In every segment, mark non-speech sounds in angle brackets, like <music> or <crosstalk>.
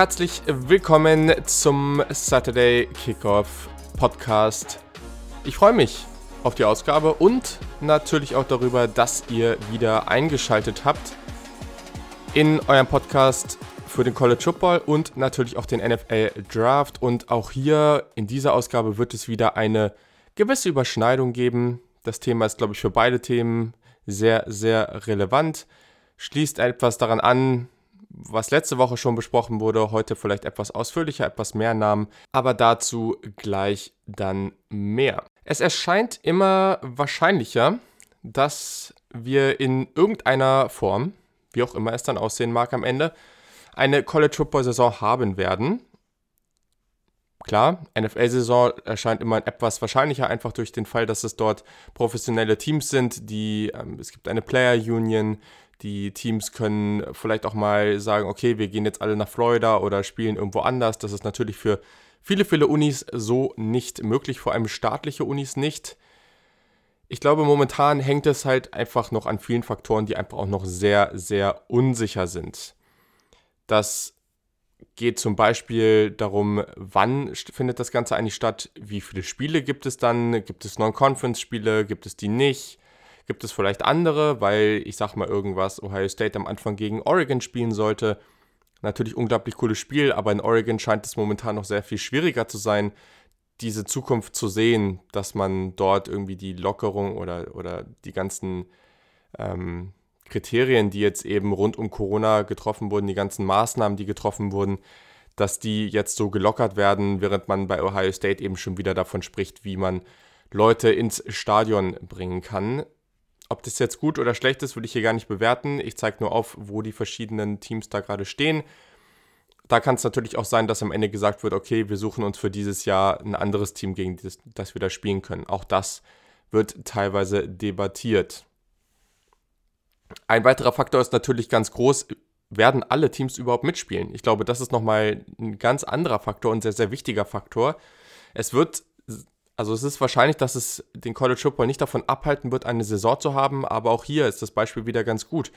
Herzlich willkommen zum Saturday Kickoff Podcast. Ich freue mich auf die Ausgabe und natürlich auch darüber, dass ihr wieder eingeschaltet habt in eurem Podcast für den College Football und natürlich auch den NFL Draft. Und auch hier in dieser Ausgabe wird es wieder eine gewisse Überschneidung geben. Das Thema ist, glaube ich, für beide Themen sehr, sehr relevant. Schließt etwas daran an, was letzte Woche schon besprochen wurde, heute vielleicht etwas ausführlicher, etwas mehr Namen, aber dazu gleich dann mehr. Es erscheint immer wahrscheinlicher, dass wir in irgendeiner Form, wie auch immer es dann aussehen mag am Ende, eine College Football Saison haben werden. Klar, NFL-Saison erscheint immer etwas wahrscheinlicher, einfach durch den Fall, dass es dort professionelle Teams sind, die, ähm, es gibt eine Player Union, die Teams können vielleicht auch mal sagen, okay, wir gehen jetzt alle nach Florida oder spielen irgendwo anders. Das ist natürlich für viele, viele Unis so nicht möglich, vor allem staatliche Unis nicht. Ich glaube, momentan hängt es halt einfach noch an vielen Faktoren, die einfach auch noch sehr, sehr unsicher sind. Das geht zum Beispiel darum, wann findet das Ganze eigentlich statt, wie viele Spiele gibt es dann, gibt es Non-Conference-Spiele, gibt es die nicht, Gibt es vielleicht andere, weil ich sag mal irgendwas, Ohio State am Anfang gegen Oregon spielen sollte. Natürlich unglaublich cooles Spiel, aber in Oregon scheint es momentan noch sehr viel schwieriger zu sein, diese Zukunft zu sehen, dass man dort irgendwie die Lockerung oder, oder die ganzen ähm, Kriterien, die jetzt eben rund um Corona getroffen wurden, die ganzen Maßnahmen, die getroffen wurden, dass die jetzt so gelockert werden, während man bei Ohio State eben schon wieder davon spricht, wie man Leute ins Stadion bringen kann. Ob das jetzt gut oder schlecht ist, würde ich hier gar nicht bewerten. Ich zeige nur auf, wo die verschiedenen Teams da gerade stehen. Da kann es natürlich auch sein, dass am Ende gesagt wird, okay, wir suchen uns für dieses Jahr ein anderes Team, gegen das, das wir da spielen können. Auch das wird teilweise debattiert. Ein weiterer Faktor ist natürlich ganz groß, werden alle Teams überhaupt mitspielen? Ich glaube, das ist nochmal ein ganz anderer Faktor und sehr, sehr wichtiger Faktor. Es wird also es ist wahrscheinlich, dass es den College Football nicht davon abhalten wird, eine Saison zu haben, aber auch hier ist das Beispiel wieder ganz gut.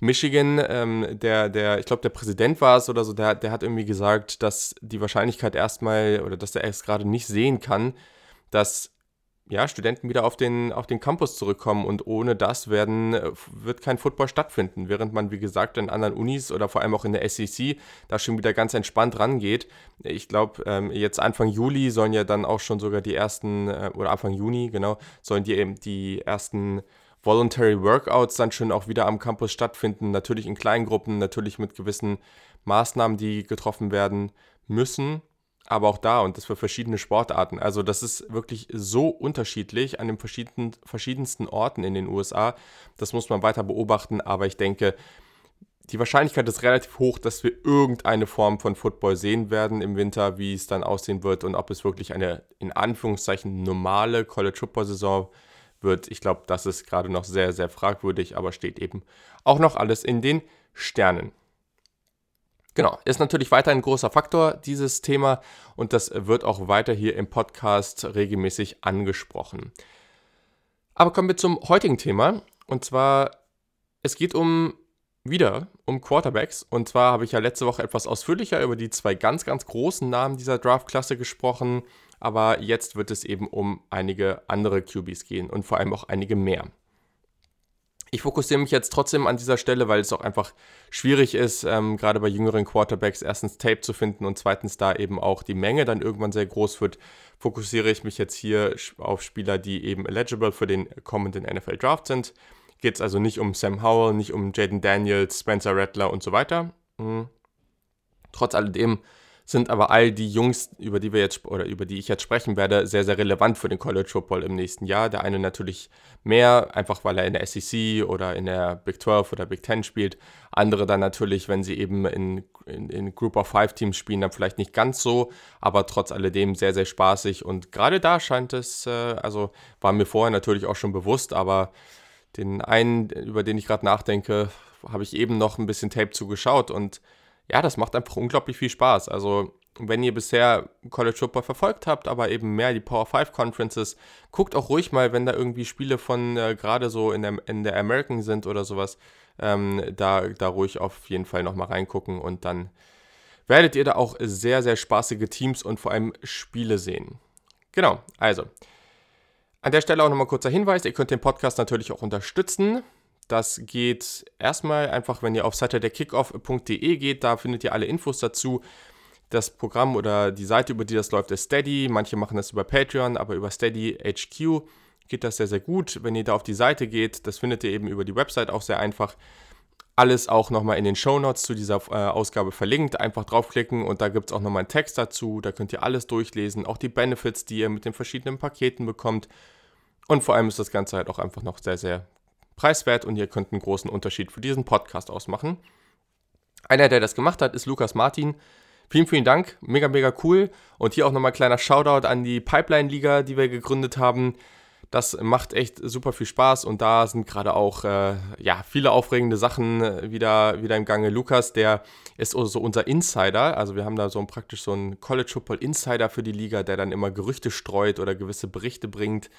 Michigan, ähm, der, der, ich glaube, der Präsident war es oder so, der, der hat irgendwie gesagt, dass die Wahrscheinlichkeit erstmal oder dass er es gerade nicht sehen kann, dass ja, Studenten wieder auf den, auf den Campus zurückkommen und ohne das werden, äh, wird kein Football stattfinden, während man, wie gesagt, in anderen Unis oder vor allem auch in der SEC da schon wieder ganz entspannt rangeht. Ich glaube, ähm, jetzt Anfang Juli sollen ja dann auch schon sogar die ersten, äh, oder Anfang Juni, genau, sollen die eben die ersten Voluntary Workouts dann schon auch wieder am Campus stattfinden, natürlich in kleinen Gruppen, natürlich mit gewissen Maßnahmen, die getroffen werden müssen aber auch da und das für verschiedene Sportarten. Also das ist wirklich so unterschiedlich an den verschiedenen, verschiedensten Orten in den USA. Das muss man weiter beobachten, aber ich denke, die Wahrscheinlichkeit ist relativ hoch, dass wir irgendeine Form von Football sehen werden im Winter, wie es dann aussehen wird und ob es wirklich eine in Anführungszeichen normale College Football Saison wird. Ich glaube, das ist gerade noch sehr, sehr fragwürdig, aber steht eben auch noch alles in den Sternen. Genau, ist natürlich weiter ein großer Faktor, dieses Thema, und das wird auch weiter hier im Podcast regelmäßig angesprochen. Aber kommen wir zum heutigen Thema, und zwar, es geht um wieder um Quarterbacks. Und zwar habe ich ja letzte Woche etwas ausführlicher über die zwei ganz, ganz großen Namen dieser Draft-Klasse gesprochen. Aber jetzt wird es eben um einige andere QBs gehen und vor allem auch einige mehr. Ich fokussiere mich jetzt trotzdem an dieser Stelle, weil es auch einfach schwierig ist, ähm, gerade bei jüngeren Quarterbacks erstens Tape zu finden und zweitens da eben auch die Menge dann irgendwann sehr groß wird. Fokussiere ich mich jetzt hier auf Spieler, die eben eligible für den kommenden NFL Draft sind. Geht es also nicht um Sam Howell, nicht um Jaden Daniels, Spencer Rattler und so weiter. Mhm. Trotz alledem sind aber all die Jungs, über die wir jetzt oder über die ich jetzt sprechen werde, sehr, sehr relevant für den College Football im nächsten Jahr. Der eine natürlich mehr, einfach weil er in der SEC oder in der Big 12 oder Big 10 spielt. Andere dann natürlich, wenn sie eben in, in, in Group of Five Teams spielen, dann vielleicht nicht ganz so, aber trotz alledem sehr, sehr spaßig. Und gerade da scheint es, äh, also war mir vorher natürlich auch schon bewusst, aber den einen, über den ich gerade nachdenke, habe ich eben noch ein bisschen Tape zugeschaut und ja, das macht einfach unglaublich viel Spaß. Also, wenn ihr bisher College Football verfolgt habt, aber eben mehr die Power 5 Conferences, guckt auch ruhig mal, wenn da irgendwie Spiele von äh, gerade so in der, in der American sind oder sowas. Ähm, da, da ruhig auf jeden Fall nochmal reingucken und dann werdet ihr da auch sehr, sehr spaßige Teams und vor allem Spiele sehen. Genau, also. An der Stelle auch nochmal kurzer Hinweis, ihr könnt den Podcast natürlich auch unterstützen. Das geht erstmal einfach, wenn ihr auf saturdaykickoff.de geht, da findet ihr alle Infos dazu. Das Programm oder die Seite, über die das läuft, ist Steady. Manche machen das über Patreon, aber über Steady HQ geht das sehr, sehr gut. Wenn ihr da auf die Seite geht, das findet ihr eben über die Website auch sehr einfach. Alles auch nochmal in den Show Notes zu dieser äh, Ausgabe verlinkt. Einfach draufklicken und da gibt es auch nochmal einen Text dazu. Da könnt ihr alles durchlesen, auch die Benefits, die ihr mit den verschiedenen Paketen bekommt. Und vor allem ist das Ganze halt auch einfach noch sehr, sehr preiswert und ihr könnt einen großen Unterschied für diesen Podcast ausmachen. Einer, der das gemacht hat, ist Lukas Martin. Vielen, vielen Dank. Mega, mega cool. Und hier auch nochmal kleiner Shoutout an die Pipeline-Liga, die wir gegründet haben. Das macht echt super viel Spaß und da sind gerade auch äh, ja, viele aufregende Sachen äh, wieder, wieder im Gange. Lukas, der ist so unser Insider. Also wir haben da so praktisch so einen College Football Insider für die Liga, der dann immer Gerüchte streut oder gewisse Berichte bringt.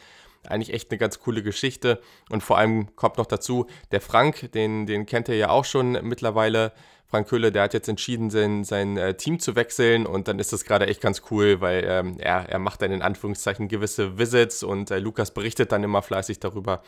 Eigentlich echt eine ganz coole Geschichte. Und vor allem kommt noch dazu, der Frank, den, den kennt ihr ja auch schon mittlerweile. Frank Köhle, der hat jetzt entschieden, sein, sein äh, Team zu wechseln und dann ist das gerade echt ganz cool, weil ähm, er, er macht dann in Anführungszeichen gewisse Visits und äh, Lukas berichtet dann immer fleißig darüber.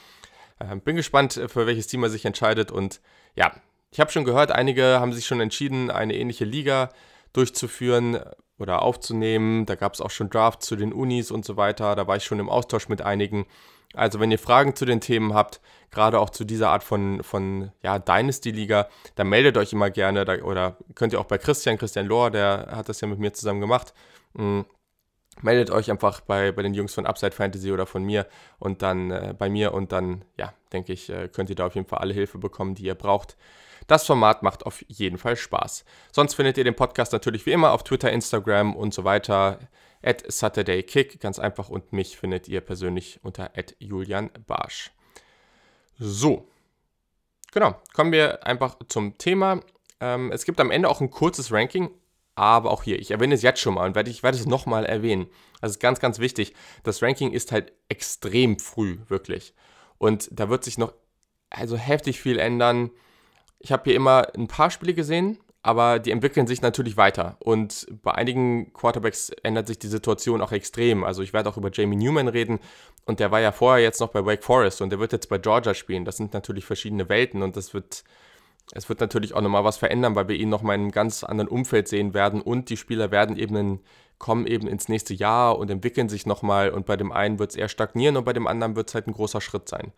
Äh, bin gespannt, äh, für welches Team er sich entscheidet und ja, ich habe schon gehört, einige haben sich schon entschieden, eine ähnliche Liga durchzuführen oder aufzunehmen. Da gab es auch schon Drafts zu den Unis und so weiter. Da war ich schon im Austausch mit einigen. Also wenn ihr Fragen zu den Themen habt, gerade auch zu dieser Art von, von ja, Dynasty-Liga, dann meldet euch immer gerne da, oder könnt ihr auch bei Christian, Christian Lohr, der hat das ja mit mir zusammen gemacht, mh, mm, meldet euch einfach bei, bei den Jungs von Upside Fantasy oder von mir und dann äh, bei mir und dann, ja, denke ich, äh, könnt ihr da auf jeden Fall alle Hilfe bekommen, die ihr braucht. Das Format macht auf jeden Fall Spaß. Sonst findet ihr den Podcast natürlich wie immer auf Twitter, Instagram und so weiter at SaturdayKick, ganz einfach. Und mich findet ihr persönlich unter at Julian Barsch. So, genau, kommen wir einfach zum Thema. Ähm, es gibt am Ende auch ein kurzes Ranking, aber auch hier, ich erwähne es jetzt schon mal und werde, ich werde es nochmal erwähnen. Das ist ganz, ganz wichtig. Das Ranking ist halt extrem früh, wirklich. Und da wird sich noch also heftig viel ändern. Ich habe hier immer ein paar Spiele gesehen, aber die entwickeln sich natürlich weiter. Und bei einigen Quarterbacks ändert sich die Situation auch extrem. Also ich werde auch über Jamie Newman reden und der war ja vorher jetzt noch bei Wake Forest und der wird jetzt bei Georgia spielen. Das sind natürlich verschiedene Welten und das wird, es wird natürlich auch nochmal was verändern, weil wir ihn nochmal in einem ganz anderen Umfeld sehen werden und die Spieler werden eben in, kommen eben ins nächste Jahr und entwickeln sich nochmal und bei dem einen wird es eher stagnieren und bei dem anderen wird es halt ein großer Schritt sein.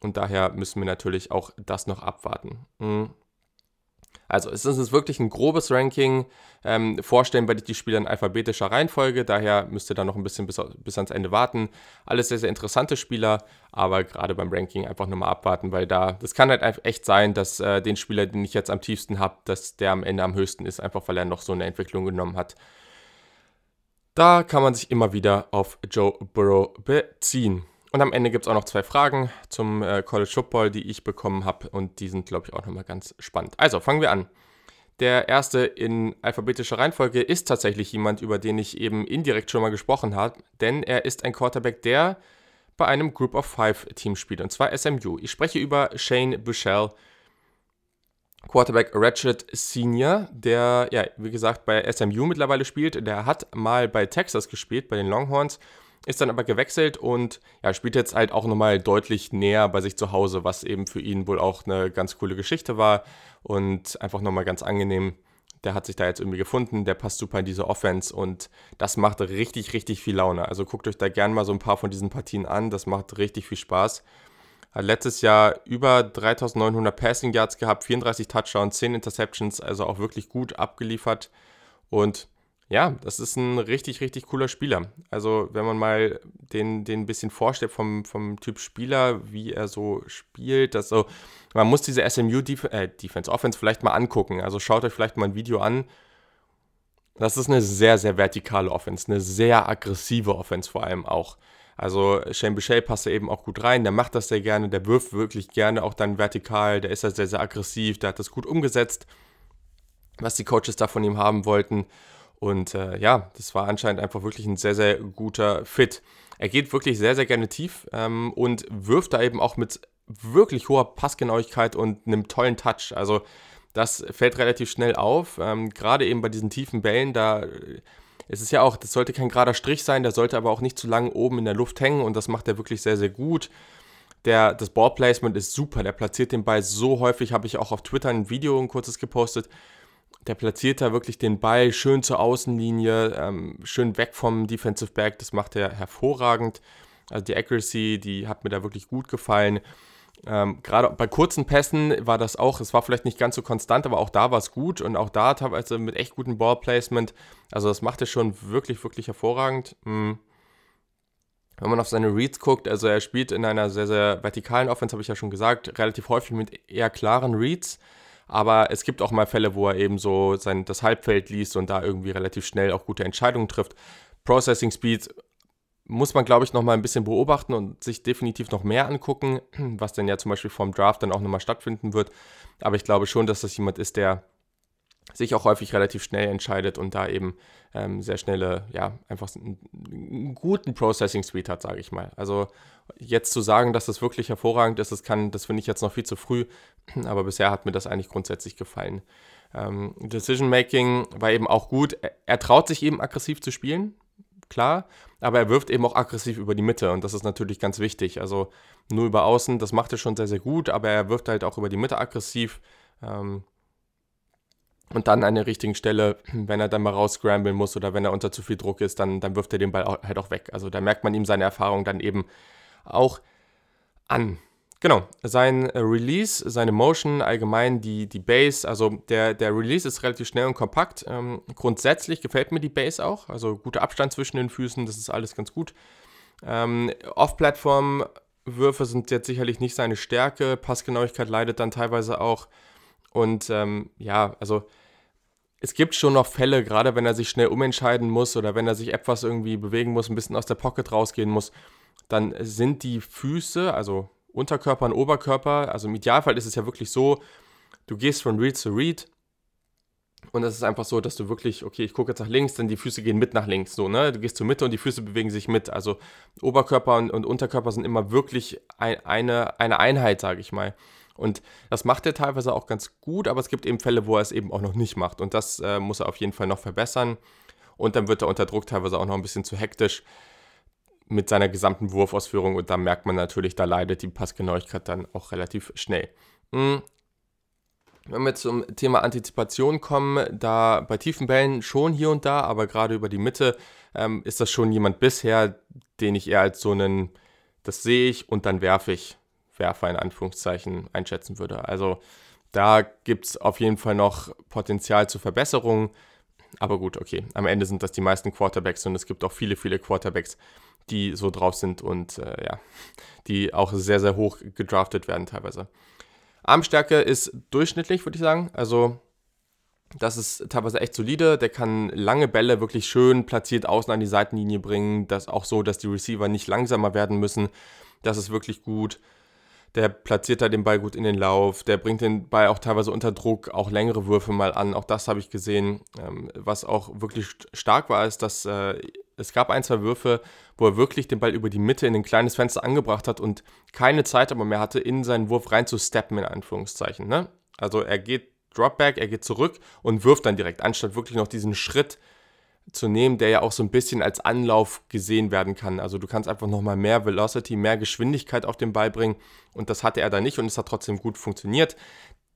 Und daher müssen wir natürlich auch das noch abwarten. Mhm. Also es ist wirklich ein grobes Ranking. Ähm, vorstellen werde ich die Spieler in alphabetischer Reihenfolge, daher müsst ihr dann noch ein bisschen bis, bis ans Ende warten. Alles sehr, sehr interessante Spieler, aber gerade beim Ranking einfach nochmal abwarten, weil da, das kann halt echt sein, dass äh, den Spieler, den ich jetzt am tiefsten habe, dass der am Ende am höchsten ist, einfach weil er noch so eine Entwicklung genommen hat. Da kann man sich immer wieder auf Joe Burrow beziehen. Und am Ende gibt es auch noch zwei Fragen zum äh, College Football, die ich bekommen habe. Und die sind, glaube ich, auch nochmal ganz spannend. Also, fangen wir an. Der erste in alphabetischer Reihenfolge ist tatsächlich jemand, über den ich eben indirekt schon mal gesprochen habe. Denn er ist ein Quarterback, der bei einem Group of Five Team spielt. Und zwar SMU. Ich spreche über Shane Bushell. Quarterback Ratchet Senior, der, ja, wie gesagt, bei SMU mittlerweile spielt. Der hat mal bei Texas gespielt, bei den Longhorns ist dann aber gewechselt und ja, spielt jetzt halt auch nochmal deutlich näher bei sich zu Hause, was eben für ihn wohl auch eine ganz coole Geschichte war und einfach nochmal ganz angenehm. Der hat sich da jetzt irgendwie gefunden, der passt super in diese Offense und das macht richtig, richtig viel Laune. Also guckt euch da gerne mal so ein paar von diesen Partien an, das macht richtig viel Spaß. Hat letztes Jahr über 3900 Passing Yards gehabt, 34 Touchdowns, 10 Interceptions, also auch wirklich gut abgeliefert und ja, das ist ein richtig, richtig cooler Spieler. Also, wenn man mal den, den ein bisschen vorstellt vom, vom Typ Spieler, wie er so spielt, dass so, man muss diese SMU Def äh, Defense Offense vielleicht mal angucken. Also schaut euch vielleicht mal ein Video an. Das ist eine sehr, sehr vertikale Offense, eine sehr aggressive Offense vor allem auch. Also Shane Boucher passt da eben auch gut rein, der macht das sehr gerne, der wirft wirklich gerne auch dann vertikal, der ist da sehr, sehr aggressiv, der hat das gut umgesetzt, was die Coaches da von ihm haben wollten. Und äh, ja, das war anscheinend einfach wirklich ein sehr, sehr guter Fit. Er geht wirklich sehr, sehr gerne tief ähm, und wirft da eben auch mit wirklich hoher Passgenauigkeit und einem tollen Touch. Also das fällt relativ schnell auf. Ähm, Gerade eben bei diesen tiefen Bällen, da es ist ja auch, das sollte kein gerader Strich sein, der sollte aber auch nicht zu lang oben in der Luft hängen und das macht er wirklich sehr, sehr gut. Der, das Ballplacement ist super, der platziert den Ball so häufig, habe ich auch auf Twitter ein Video, ein kurzes gepostet. Der platziert da wirklich den Ball schön zur Außenlinie, ähm, schön weg vom Defensive Back, das macht er hervorragend. Also die Accuracy, die hat mir da wirklich gut gefallen. Ähm, Gerade bei kurzen Pässen war das auch, es war vielleicht nicht ganz so konstant, aber auch da war es gut und auch da teilweise mit echt gutem Ballplacement. Also das macht er schon wirklich, wirklich hervorragend. Mhm. Wenn man auf seine Reads guckt, also er spielt in einer sehr, sehr vertikalen Offense, habe ich ja schon gesagt, relativ häufig mit eher klaren Reads. Aber es gibt auch mal Fälle, wo er eben so sein, das Halbfeld liest und da irgendwie relativ schnell auch gute Entscheidungen trifft. Processing Speed muss man, glaube ich, noch mal ein bisschen beobachten und sich definitiv noch mehr angucken, <clears throat> was denn ja zum Beispiel vom Draft dann auch nochmal stattfinden wird. Aber ich glaube schon, dass das jemand ist, der sich auch häufig relativ schnell entscheidet und da eben ähm, sehr schnelle, ja, einfach einen, einen guten Processing Speed hat, sage ich mal. Also jetzt zu sagen, dass das wirklich hervorragend ist, das kann, das finde ich jetzt noch viel zu früh, <clears throat> aber bisher hat mir das eigentlich grundsätzlich gefallen. Ähm, Decision Making war eben auch gut. Er, er traut sich eben aggressiv zu spielen, klar, aber er wirft eben auch aggressiv über die Mitte und das ist natürlich ganz wichtig. Also nur über außen, das macht er schon sehr, sehr gut, aber er wirft halt auch über die Mitte aggressiv. Ähm, und dann an der richtigen Stelle, wenn er dann mal rausscramblen muss oder wenn er unter zu viel Druck ist, dann, dann wirft er den Ball auch, halt auch weg. Also da merkt man ihm seine Erfahrung dann eben auch an. Genau, sein äh, Release, seine Motion, allgemein die, die Base, also der, der Release ist relativ schnell und kompakt. Ähm, grundsätzlich gefällt mir die Base auch, also guter Abstand zwischen den Füßen, das ist alles ganz gut. Ähm, Off-Plattform-Würfe sind jetzt sicherlich nicht seine Stärke, Passgenauigkeit leidet dann teilweise auch. Und ähm, ja, also es gibt schon noch Fälle, gerade wenn er sich schnell umentscheiden muss oder wenn er sich etwas irgendwie bewegen muss, ein bisschen aus der Pocket rausgehen muss, dann sind die Füße, also Unterkörper und Oberkörper. Also im Idealfall ist es ja wirklich so, du gehst von Read zu Read und es ist einfach so, dass du wirklich, okay, ich gucke jetzt nach links, dann die Füße gehen mit nach links, so, ne? Du gehst zur Mitte und die Füße bewegen sich mit. Also Oberkörper und, und Unterkörper sind immer wirklich ein, eine, eine Einheit, sage ich mal. Und das macht er teilweise auch ganz gut, aber es gibt eben Fälle, wo er es eben auch noch nicht macht. Und das äh, muss er auf jeden Fall noch verbessern. Und dann wird er unter Druck teilweise auch noch ein bisschen zu hektisch mit seiner gesamten Wurfausführung und da merkt man natürlich, da leidet die Passgenauigkeit dann auch relativ schnell. Hm. Wenn wir zum Thema Antizipation kommen, da bei tiefen Bällen schon hier und da, aber gerade über die Mitte ähm, ist das schon jemand bisher, den ich eher als so einen, das sehe ich und dann werfe ich, Werfer in Anführungszeichen einschätzen würde. Also da gibt es auf jeden Fall noch Potenzial zur Verbesserung. Aber gut, okay. Am Ende sind das die meisten Quarterbacks und es gibt auch viele, viele Quarterbacks, die so drauf sind und äh, ja, die auch sehr, sehr hoch gedraftet werden teilweise. Armstärke ist durchschnittlich, würde ich sagen. Also das ist teilweise echt solide. Der kann lange Bälle wirklich schön platziert außen an die Seitenlinie bringen. Das auch so, dass die Receiver nicht langsamer werden müssen. Das ist wirklich gut. Der platziert da den Ball gut in den Lauf. Der bringt den Ball auch teilweise unter Druck, auch längere Würfe mal an. Auch das habe ich gesehen. Ähm, was auch wirklich stark war, ist, dass äh, es gab ein, zwei Würfe, wo er wirklich den Ball über die Mitte in ein kleines Fenster angebracht hat und keine Zeit aber mehr hatte, in seinen Wurf reinzusteppen, in Anführungszeichen. Ne? Also er geht Dropback, er geht zurück und wirft dann direkt, anstatt wirklich noch diesen Schritt zu nehmen, der ja auch so ein bisschen als Anlauf gesehen werden kann. Also du kannst einfach nochmal mehr Velocity, mehr Geschwindigkeit auf den Ball bringen und das hatte er da nicht und es hat trotzdem gut funktioniert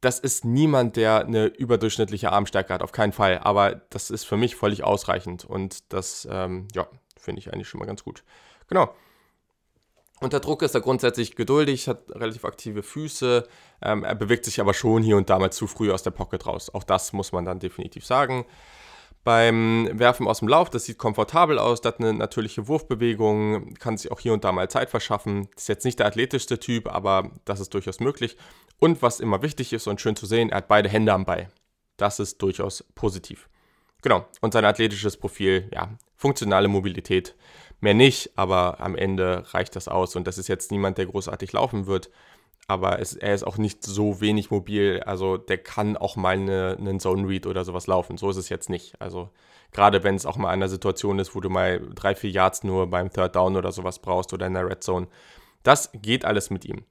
das ist niemand, der eine überdurchschnittliche Armstärke hat, auf keinen Fall. Aber das ist für mich völlig ausreichend und das, ähm, ja, finde ich eigentlich schon mal ganz gut. Genau. Unter Druck ist er grundsätzlich geduldig, hat relativ aktive Füße. Ähm, er bewegt sich aber schon hier und da mal zu früh aus der Pocket raus. Auch das muss man dann definitiv sagen. Beim Werfen aus dem Lauf, das sieht komfortabel aus, das hat eine natürliche Wurfbewegung, kann sich auch hier und da mal Zeit verschaffen. Ist jetzt nicht der athletischste Typ, aber das ist durchaus möglich. Und was immer wichtig ist und schön zu sehen, er hat beide Hände am Ball. Das ist durchaus positiv. Genau, und sein athletisches Profil, ja, funktionale Mobilität. Mehr nicht, aber am Ende reicht das aus. Und das ist jetzt niemand, der großartig laufen wird aber es, er ist auch nicht so wenig mobil. Also der kann auch mal eine, einen Zone Read oder sowas laufen. So ist es jetzt nicht. Also gerade wenn es auch mal eine Situation ist, wo du mal drei, vier Yards nur beim Third Down oder sowas brauchst oder in der Red Zone. Das geht alles mit ihm.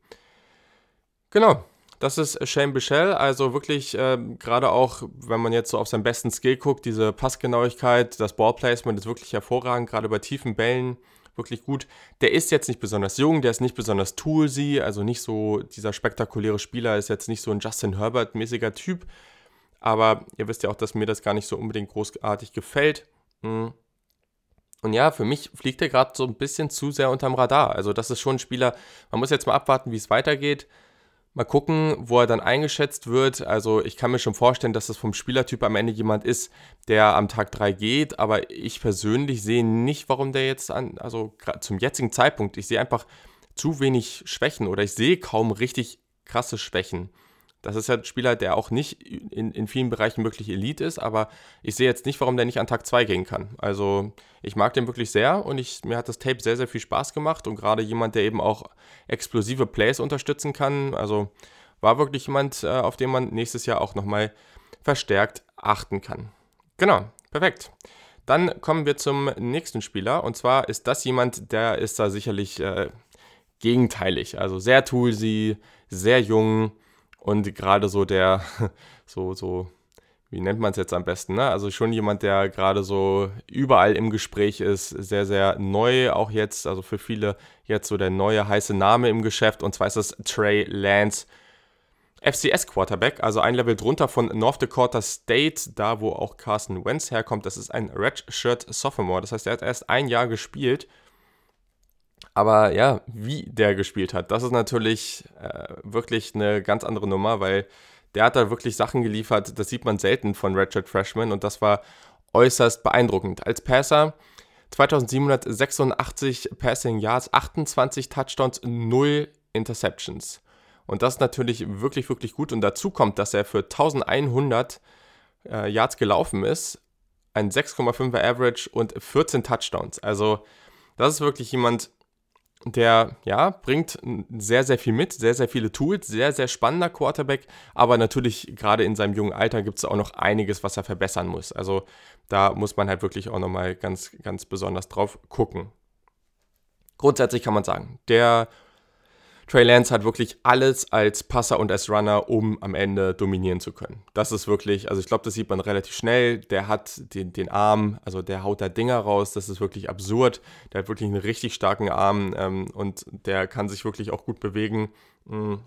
Genau. Das ist Shane Bichel, also wirklich äh, gerade auch, wenn man jetzt so auf seinen besten Skill guckt, diese Passgenauigkeit, das Ballplacement ist wirklich hervorragend, gerade bei tiefen Bällen wirklich gut. Der ist jetzt nicht besonders jung, der ist nicht besonders toolsy, also nicht so dieser spektakuläre Spieler, ist jetzt nicht so ein Justin Herbert-mäßiger Typ, aber ihr wisst ja auch, dass mir das gar nicht so unbedingt großartig gefällt. Mhm. Und ja, für mich fliegt er gerade so ein bisschen zu sehr unterm Radar. Also das ist schon ein Spieler, man muss jetzt mal abwarten, wie es weitergeht. Mal gucken, wo er dann eingeschätzt wird. Also ich kann mir schon vorstellen, dass es vom Spielertyp am Ende jemand ist, der am Tag 3 geht. Aber ich persönlich sehe nicht, warum der jetzt an, also zum jetzigen Zeitpunkt, ich sehe einfach zu wenig Schwächen oder ich sehe kaum richtig krasse Schwächen. Das ist ja ein Spieler, der auch nicht in, in vielen Bereichen wirklich Elite ist, aber ich sehe jetzt nicht, warum der nicht an Tag 2 gehen kann. Also ich mag den wirklich sehr und ich, mir hat das Tape sehr, sehr viel Spaß gemacht und gerade jemand, der eben auch explosive Plays unterstützen kann. Also war wirklich jemand, äh, auf den man nächstes Jahr auch nochmal verstärkt achten kann. Genau, perfekt. Dann kommen wir zum nächsten Spieler und zwar ist das jemand, der ist da sicherlich äh, gegenteilig. Also sehr toolsy, sehr jung und gerade so der, <laughs> so, so, wie nennt man es jetzt am besten, ne? Also schon jemand, der gerade so überall im Gespräch ist, sehr, sehr neu, auch jetzt, also für viele jetzt so der neue heiße Name im Geschäft. Und zwar ist es Trey Lance, FCS Quarterback, also ein Level drunter von North Dakota State, da wo auch Carson Wentz herkommt. Das ist ein Redshirt Sophomore, das heißt, er hat erst ein Jahr gespielt aber ja, wie der gespielt hat, das ist natürlich äh, wirklich eine ganz andere Nummer, weil der hat da wirklich Sachen geliefert, das sieht man selten von Ratchet Freshman und das war äußerst beeindruckend. Als Passer 2786 Passing Yards, 28 Touchdowns, 0 Interceptions. Und das ist natürlich wirklich, wirklich gut. Und dazu kommt, dass er für 1100 äh, Yards gelaufen ist, ein 6,5er Average und 14 Touchdowns. Also das ist wirklich jemand, der ja bringt sehr, sehr viel mit, sehr, sehr viele Tools, sehr, sehr spannender Quarterback, aber natürlich gerade in seinem jungen Alter gibt es auch noch einiges, was er verbessern muss. Also da muss man halt wirklich auch nochmal ganz, ganz besonders drauf gucken. Grundsätzlich kann man sagen, der Trey Lance hat wirklich alles als Passer und als Runner, um am Ende dominieren zu können. Das ist wirklich, also ich glaube, das sieht man relativ schnell. Der hat den, den Arm, also der haut da Dinger raus, das ist wirklich absurd. Der hat wirklich einen richtig starken Arm ähm, und der kann sich wirklich auch gut bewegen. Mhm.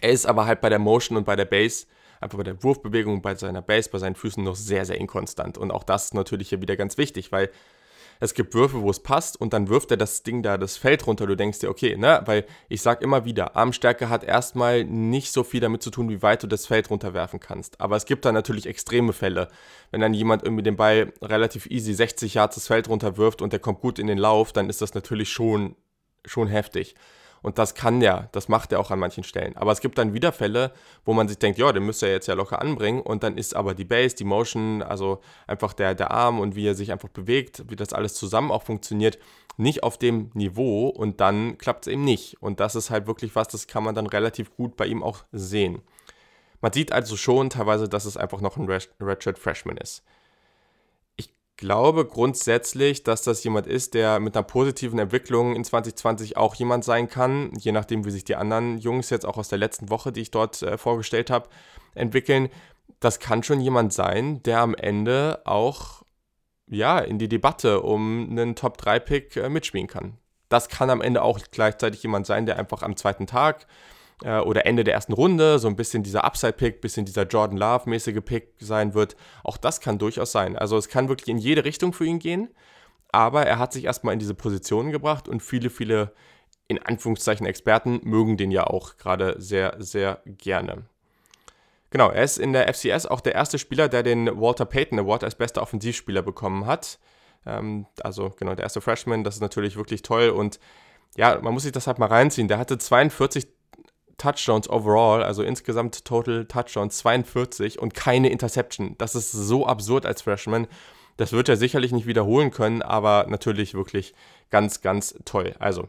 Er ist aber halt bei der Motion und bei der Base einfach bei der Wurfbewegung, bei seiner Base, bei seinen Füßen noch sehr, sehr inkonstant. Und auch das ist natürlich hier wieder ganz wichtig, weil es gibt Würfe, wo es passt und dann wirft er das Ding da das Feld runter. Du denkst dir, okay, ne, weil ich sag immer wieder, Armstärke hat erstmal nicht so viel damit zu tun, wie weit du das Feld runterwerfen kannst. Aber es gibt da natürlich extreme Fälle. Wenn dann jemand irgendwie den Ball relativ easy 60 Yards das Feld runterwirft und der kommt gut in den Lauf, dann ist das natürlich schon, schon heftig. Und das kann der, das macht er auch an manchen Stellen. Aber es gibt dann wieder Fälle, wo man sich denkt, ja, den müsste er jetzt ja locker anbringen. Und dann ist aber die Base, die Motion, also einfach der, der Arm und wie er sich einfach bewegt, wie das alles zusammen auch funktioniert, nicht auf dem Niveau. Und dann klappt es eben nicht. Und das ist halt wirklich was, das kann man dann relativ gut bei ihm auch sehen. Man sieht also schon teilweise, dass es einfach noch ein Redshirt Freshman ist glaube grundsätzlich, dass das jemand ist, der mit einer positiven Entwicklung in 2020 auch jemand sein kann, je nachdem, wie sich die anderen Jungs jetzt auch aus der letzten Woche, die ich dort äh, vorgestellt habe, entwickeln. Das kann schon jemand sein, der am Ende auch ja, in die Debatte um einen Top-3-Pick äh, mitspielen kann. Das kann am Ende auch gleichzeitig jemand sein, der einfach am zweiten Tag äh, oder Ende der ersten Runde so ein bisschen dieser Upside-Pick, bisschen dieser Jordan Love-mäßige Pick sein wird. Auch das kann durchaus sein. Also es kann wirklich in jede Richtung für ihn gehen, aber er hat sich erstmal in diese Position gebracht und viele, viele in Anführungszeichen Experten mögen den ja auch gerade sehr, sehr gerne. Genau, er ist in der FCS auch der erste Spieler, der den Walter Payton Award als bester Offensivspieler bekommen hat. Ähm, also genau, der erste Freshman, das ist natürlich wirklich toll und ja, man muss sich das halt mal reinziehen. Der hatte 42 Touchdowns overall, also insgesamt Total Touchdowns 42 und keine Interception. Das ist so absurd als Freshman. Das wird er sicherlich nicht wiederholen können, aber natürlich wirklich ganz, ganz toll. Also,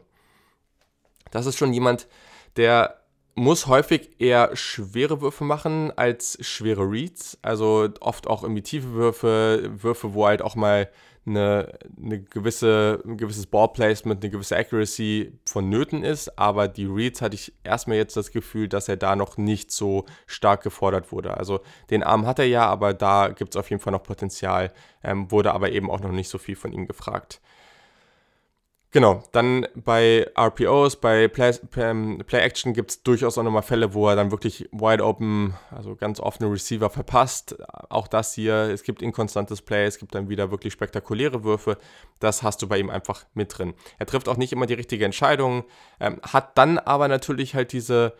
das ist schon jemand, der muss häufig eher schwere Würfe machen als schwere Reads. Also oft auch irgendwie tiefe Würfe, Würfe, wo halt auch mal eine, eine gewisse, ein gewisses Ballplacement, eine gewisse Accuracy vonnöten ist. Aber die Reads hatte ich erstmal jetzt das Gefühl, dass er da noch nicht so stark gefordert wurde. Also den Arm hat er ja, aber da gibt es auf jeden Fall noch Potenzial. Ähm, wurde aber eben auch noch nicht so viel von ihm gefragt. Genau, dann bei RPOs, bei Play, ähm, Play Action gibt es durchaus auch nochmal Fälle, wo er dann wirklich wide open, also ganz offene Receiver verpasst. Auch das hier, es gibt inkonstantes Play, es gibt dann wieder wirklich spektakuläre Würfe. Das hast du bei ihm einfach mit drin. Er trifft auch nicht immer die richtige Entscheidung, ähm, hat dann aber natürlich halt diese,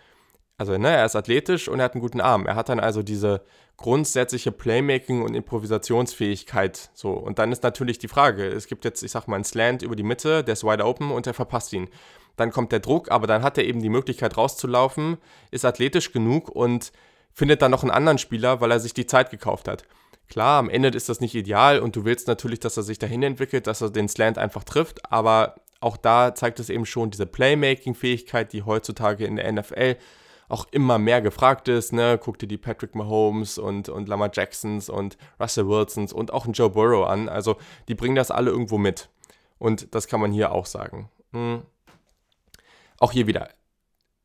also ne, er ist athletisch und er hat einen guten Arm. Er hat dann also diese grundsätzliche Playmaking- und Improvisationsfähigkeit. So, und dann ist natürlich die Frage: Es gibt jetzt, ich sag mal, einen Slant über die Mitte, der ist wide open und der verpasst ihn. Dann kommt der Druck, aber dann hat er eben die Möglichkeit rauszulaufen, ist athletisch genug und findet dann noch einen anderen Spieler, weil er sich die Zeit gekauft hat. Klar, am Ende ist das nicht ideal und du willst natürlich, dass er sich dahin entwickelt, dass er den Slant einfach trifft, aber auch da zeigt es eben schon diese Playmaking-Fähigkeit, die heutzutage in der NFL auch immer mehr gefragt ist. Ne? Guck dir die Patrick Mahomes und, und Lamar Jacksons und Russell Wilsons und auch einen Joe Burrow an. Also die bringen das alle irgendwo mit. Und das kann man hier auch sagen. Hm. Auch hier wieder.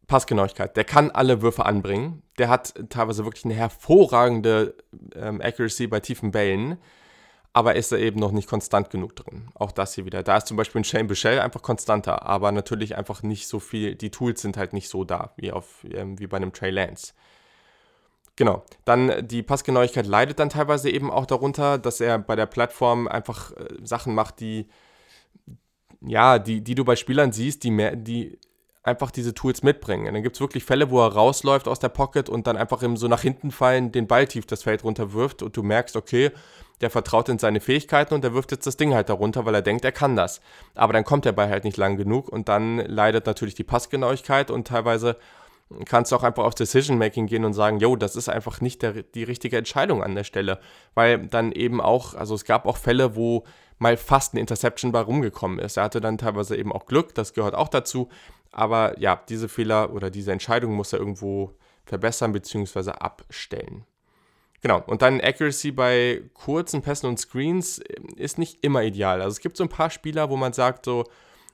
Passgenauigkeit. Der kann alle Würfe anbringen. Der hat teilweise wirklich eine hervorragende ähm, Accuracy bei tiefen Bällen aber ist er eben noch nicht konstant genug drin. Auch das hier wieder. Da ist zum Beispiel ein Shane Bichelle einfach konstanter, aber natürlich einfach nicht so viel, die Tools sind halt nicht so da, wie, auf, ähm, wie bei einem Trey Lance. Genau. Dann die Passgenauigkeit leidet dann teilweise eben auch darunter, dass er bei der Plattform einfach äh, Sachen macht, die, ja, die, die du bei Spielern siehst, die mehr, die einfach diese Tools mitbringen. Und dann gibt es wirklich Fälle, wo er rausläuft aus der Pocket und dann einfach im so nach hinten fallen den Ball tief das Feld runterwirft und du merkst, okay, der vertraut in seine Fähigkeiten und der wirft jetzt das Ding halt darunter, weil er denkt, er kann das. Aber dann kommt der Ball halt nicht lang genug und dann leidet natürlich die Passgenauigkeit und teilweise kannst du auch einfach auf Decision Making gehen und sagen, yo, das ist einfach nicht der, die richtige Entscheidung an der Stelle, weil dann eben auch, also es gab auch Fälle, wo mal fast eine Interception bei rumgekommen ist. Er hatte dann teilweise eben auch Glück, das gehört auch dazu, aber ja, diese Fehler oder diese Entscheidung muss er irgendwo verbessern bzw. abstellen. Genau, und dann Accuracy bei kurzen Pässen und Screens äh, ist nicht immer ideal. Also es gibt so ein paar Spieler, wo man sagt so,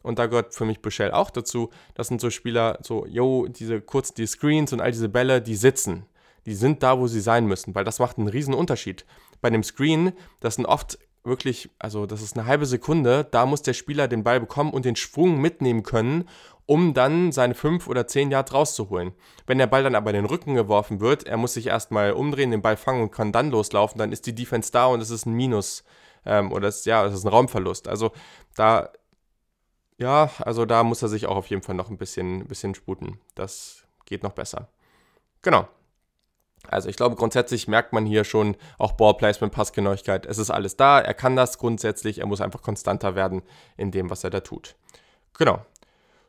und da gehört für mich Bichel auch dazu, das sind so Spieler, so, yo, diese kurzen, die Screens und all diese Bälle, die sitzen. Die sind da, wo sie sein müssen, weil das macht einen riesen Unterschied. Bei einem Screen, das sind oft wirklich, also das ist eine halbe Sekunde, da muss der Spieler den Ball bekommen und den Schwung mitnehmen können um dann seine 5 oder 10 Yards rauszuholen. Wenn der Ball dann aber in den Rücken geworfen wird, er muss sich erstmal umdrehen, den Ball fangen und kann dann loslaufen, dann ist die Defense da und es ist ein Minus ähm, oder es, ja, es ist ein Raumverlust. Also da, ja, also da muss er sich auch auf jeden Fall noch ein bisschen, bisschen sputen. Das geht noch besser. Genau. Also ich glaube, grundsätzlich merkt man hier schon auch Ballplacement, Passgenauigkeit. Es ist alles da, er kann das grundsätzlich, er muss einfach konstanter werden in dem, was er da tut. Genau,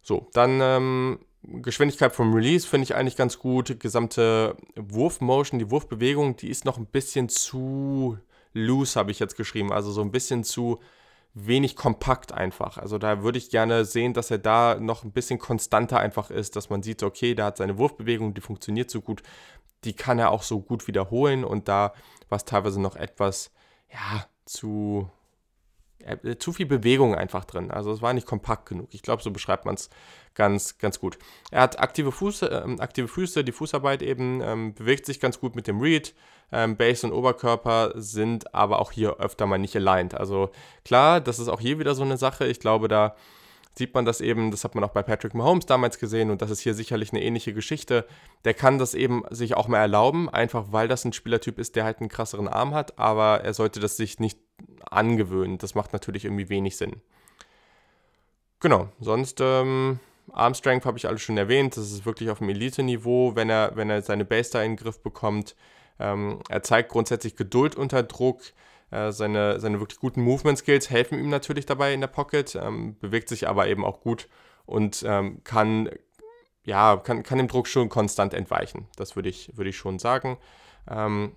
so, dann ähm, Geschwindigkeit vom Release finde ich eigentlich ganz gut. Gesamte Wurfmotion, die Wurfbewegung, die ist noch ein bisschen zu loose, habe ich jetzt geschrieben. Also so ein bisschen zu wenig kompakt einfach. Also da würde ich gerne sehen, dass er da noch ein bisschen konstanter einfach ist, dass man sieht, okay, der hat seine Wurfbewegung, die funktioniert so gut, die kann er auch so gut wiederholen und da war es teilweise noch etwas, ja, zu äh, zu viel Bewegung einfach drin. Also es war nicht kompakt genug. Ich glaube, so beschreibt man es ganz, ganz gut. Er hat aktive, Fuß, äh, aktive Füße, die Fußarbeit eben, ähm, bewegt sich ganz gut mit dem Read. Ähm, Base und Oberkörper sind aber auch hier öfter mal nicht aligned. Also klar, das ist auch hier wieder so eine Sache. Ich glaube, da sieht man das eben, das hat man auch bei Patrick Mahomes damals gesehen und das ist hier sicherlich eine ähnliche Geschichte. Der kann das eben sich auch mal erlauben, einfach weil das ein Spielertyp ist, der halt einen krasseren Arm hat, aber er sollte das sich nicht angewöhnen. Das macht natürlich irgendwie wenig Sinn. Genau, sonst ähm, Arm Strength habe ich alles schon erwähnt. Das ist wirklich auf dem Elite-Niveau, wenn er, wenn er seine Base da in den Griff bekommt. Ähm, er zeigt grundsätzlich Geduld unter Druck. Äh, seine, seine wirklich guten Movement Skills helfen ihm natürlich dabei in der Pocket, ähm, bewegt sich aber eben auch gut und ähm, kann, ja, kann, kann dem Druck schon konstant entweichen. Das würde ich, würde ich schon sagen. Ähm,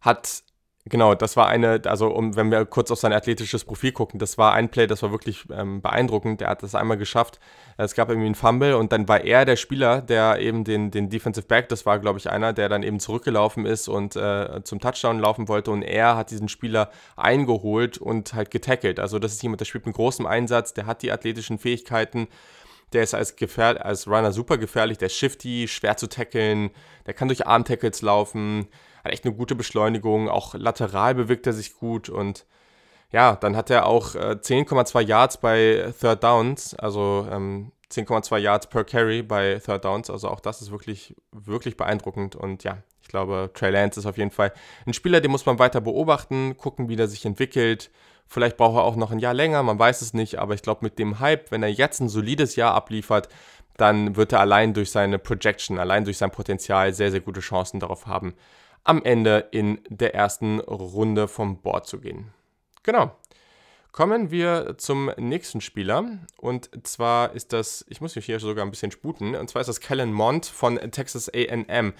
hat Genau, das war eine, also um, wenn wir kurz auf sein athletisches Profil gucken, das war ein Play, das war wirklich ähm, beeindruckend. Der hat das einmal geschafft. Es gab irgendwie einen Fumble und dann war er der Spieler, der eben den, den Defensive Back, das war glaube ich einer, der dann eben zurückgelaufen ist und äh, zum Touchdown laufen wollte und er hat diesen Spieler eingeholt und halt getackelt. Also das ist jemand, der spielt mit großem Einsatz, der hat die athletischen Fähigkeiten der ist als, gefähr als Runner super gefährlich, der ist shifty, schwer zu tackeln, der kann durch Arm-Tackles laufen, hat echt eine gute Beschleunigung, auch lateral bewegt er sich gut und ja, dann hat er auch äh, 10,2 Yards bei Third Downs, also ähm, 10,2 Yards per Carry bei Third Downs, also auch das ist wirklich, wirklich beeindruckend und ja, ich glaube, Trey Lance ist auf jeden Fall ein Spieler, den muss man weiter beobachten, gucken, wie der sich entwickelt. Vielleicht braucht er auch noch ein Jahr länger, man weiß es nicht, aber ich glaube, mit dem Hype, wenn er jetzt ein solides Jahr abliefert, dann wird er allein durch seine Projection, allein durch sein Potenzial sehr, sehr gute Chancen darauf haben, am Ende in der ersten Runde vom Board zu gehen. Genau. Kommen wir zum nächsten Spieler. Und zwar ist das, ich muss mich hier sogar ein bisschen sputen, und zwar ist das Kellen Mond von Texas AM.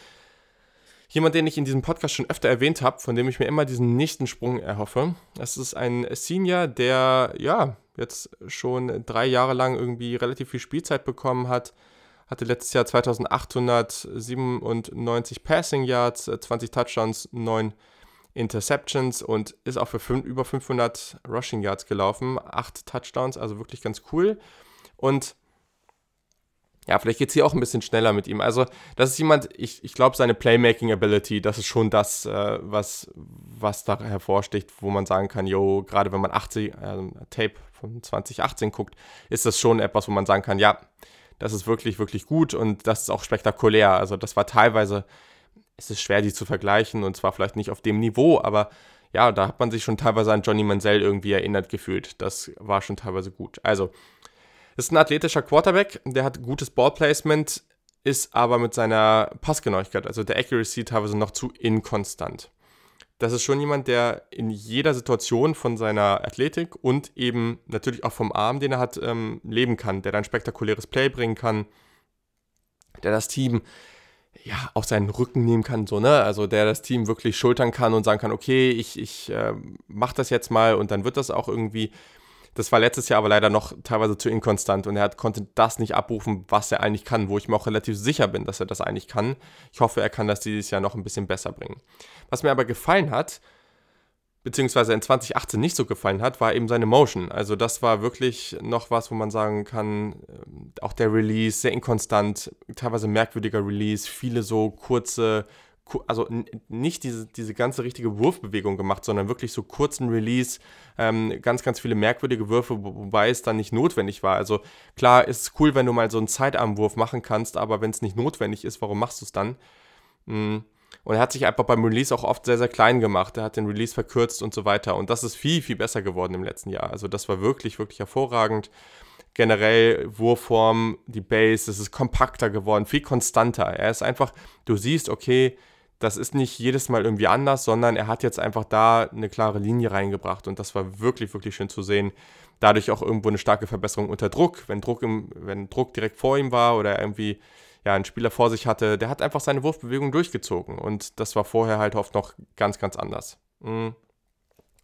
Jemand, den ich in diesem Podcast schon öfter erwähnt habe, von dem ich mir immer diesen nächsten Sprung erhoffe. Das ist ein Senior, der ja jetzt schon drei Jahre lang irgendwie relativ viel Spielzeit bekommen hat hatte letztes Jahr 2897 Passing Yards, 20 äh, Touchdowns, 9 Interceptions und ist auch für fünf, über 500 Rushing Yards gelaufen, 8 Touchdowns, also wirklich ganz cool. Und ja, vielleicht geht es hier auch ein bisschen schneller mit ihm. Also, das ist jemand, ich, ich glaube, seine Playmaking-Ability, das ist schon das, äh, was, was da hervorsticht, wo man sagen kann, yo, gerade wenn man 80, äh, Tape von 2018 guckt, ist das schon etwas, wo man sagen kann, ja, das ist wirklich, wirklich gut und das ist auch spektakulär. Also das war teilweise, es ist schwer, die zu vergleichen und zwar vielleicht nicht auf dem Niveau, aber ja, da hat man sich schon teilweise an Johnny Manziel irgendwie erinnert gefühlt. Das war schon teilweise gut. Also, ist ein athletischer Quarterback, der hat gutes Ballplacement, ist aber mit seiner Passgenauigkeit, also der Accuracy, teilweise noch zu inkonstant das ist schon jemand, der in jeder Situation von seiner Athletik und eben natürlich auch vom Arm, den er hat, ähm, leben kann, der dann spektakuläres Play bringen kann, der das Team ja auf seinen Rücken nehmen kann, so, ne? Also der das Team wirklich schultern kann und sagen kann, okay, ich, ich äh, mach das jetzt mal und dann wird das auch irgendwie das war letztes Jahr aber leider noch teilweise zu inkonstant und er hat, konnte das nicht abrufen, was er eigentlich kann, wo ich mir auch relativ sicher bin, dass er das eigentlich kann. Ich hoffe, er kann das dieses Jahr noch ein bisschen besser bringen. Was mir aber gefallen hat, beziehungsweise in 2018 nicht so gefallen hat, war eben seine Motion. Also das war wirklich noch was, wo man sagen kann, ähm, auch der Release, sehr inkonstant, teilweise merkwürdiger Release, viele so kurze also nicht diese, diese ganze richtige Wurfbewegung gemacht, sondern wirklich so kurzen Release, ähm, ganz, ganz viele merkwürdige Würfe, wobei es dann nicht notwendig war. Also klar ist es cool, wenn du mal so einen Zeitarmwurf machen kannst, aber wenn es nicht notwendig ist, warum machst du es dann? Mm. Und er hat sich einfach beim Release auch oft sehr, sehr klein gemacht. Er hat den Release verkürzt und so weiter. Und das ist viel, viel besser geworden im letzten Jahr. Also das war wirklich, wirklich hervorragend generell Wurfform, die Base, es ist kompakter geworden, viel konstanter. Er ist einfach, du siehst, okay, das ist nicht jedes Mal irgendwie anders, sondern er hat jetzt einfach da eine klare Linie reingebracht und das war wirklich, wirklich schön zu sehen. Dadurch auch irgendwo eine starke Verbesserung unter Druck. Wenn Druck, im, wenn Druck direkt vor ihm war oder irgendwie ja, einen Spieler vor sich hatte, der hat einfach seine Wurfbewegung durchgezogen und das war vorher halt oft noch ganz, ganz anders. Mhm.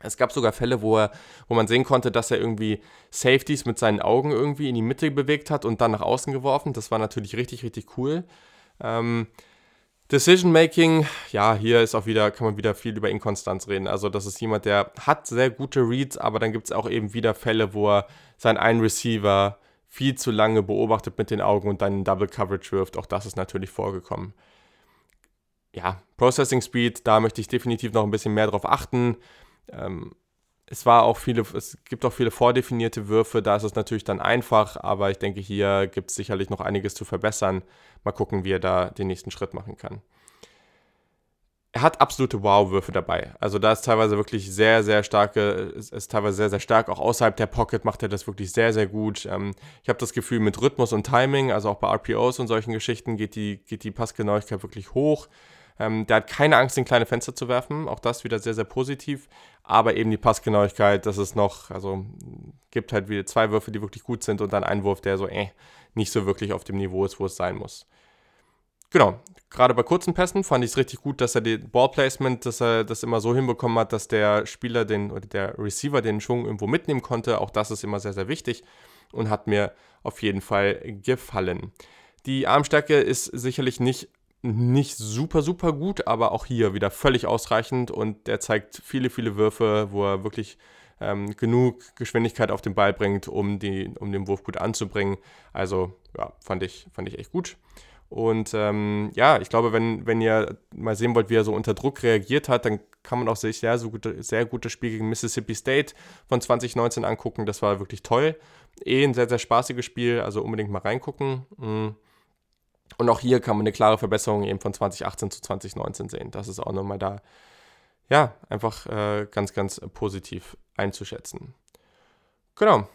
Es gab sogar Fälle, wo, er, wo man sehen konnte, dass er irgendwie Safeties mit seinen Augen irgendwie in die Mitte bewegt hat und dann nach außen geworfen. Das war natürlich richtig, richtig cool. Ähm, Decision Making, ja, hier ist auch wieder, kann man wieder viel über Inkonstanz reden. Also, das ist jemand, der hat sehr gute Reads, aber dann gibt es auch eben wieder Fälle, wo er seinen einen Receiver viel zu lange beobachtet mit den Augen und dann in Double Coverage wirft. Auch das ist natürlich vorgekommen. Ja, Processing Speed, da möchte ich definitiv noch ein bisschen mehr drauf achten. Ähm, es war auch viele, es gibt auch viele vordefinierte Würfe, da ist es natürlich dann einfach, aber ich denke, hier gibt es sicherlich noch einiges zu verbessern. Mal gucken, wie er da den nächsten Schritt machen kann. Er hat absolute Wow-Würfe dabei. Also da ist teilweise wirklich sehr, sehr starke, ist, teilweise sehr, sehr stark. Auch außerhalb der Pocket macht er das wirklich sehr, sehr gut. Ähm, ich habe das Gefühl, mit Rhythmus und Timing, also auch bei RPOs und solchen Geschichten, geht die, geht die Passgenauigkeit wirklich hoch. Ähm, der hat keine Angst, in kleine Fenster zu werfen. Auch das wieder sehr, sehr positiv. Aber eben die Passgenauigkeit, das ist noch, also gibt halt wieder zwei Würfe, die wirklich gut sind und dann ein Wurf, der so, äh, nicht so wirklich auf dem Niveau ist, wo es sein muss. genau, gerade bei kurzen Pässen fand ich es richtig gut, dass er den Ballplacement, dass er das immer so hinbekommen hat, dass der Spieler den oder der Receiver den Schwung irgendwo mitnehmen konnte. Auch das ist immer sehr, sehr wichtig und hat mir auf jeden Fall gefallen. Die Armstärke ist sicherlich nicht, nicht super, super gut, aber auch hier wieder völlig ausreichend und der zeigt viele, viele Würfe, wo er wirklich ähm, genug Geschwindigkeit auf den Ball bringt, um, die, um den Wurf gut anzubringen. Also ja, fand ich, fand ich echt gut. Und ähm, ja, ich glaube, wenn, wenn ihr mal sehen wollt, wie er so unter Druck reagiert hat, dann kann man auch sich sehr, so gute, sehr gutes Spiel gegen Mississippi State von 2019 angucken. Das war wirklich toll. Eh ein sehr, sehr spaßiges Spiel, also unbedingt mal reingucken. Mm. Und auch hier kann man eine klare Verbesserung eben von 2018 zu 2019 sehen. Das ist auch nochmal da, ja, einfach äh, ganz, ganz positiv einzuschätzen. Genau.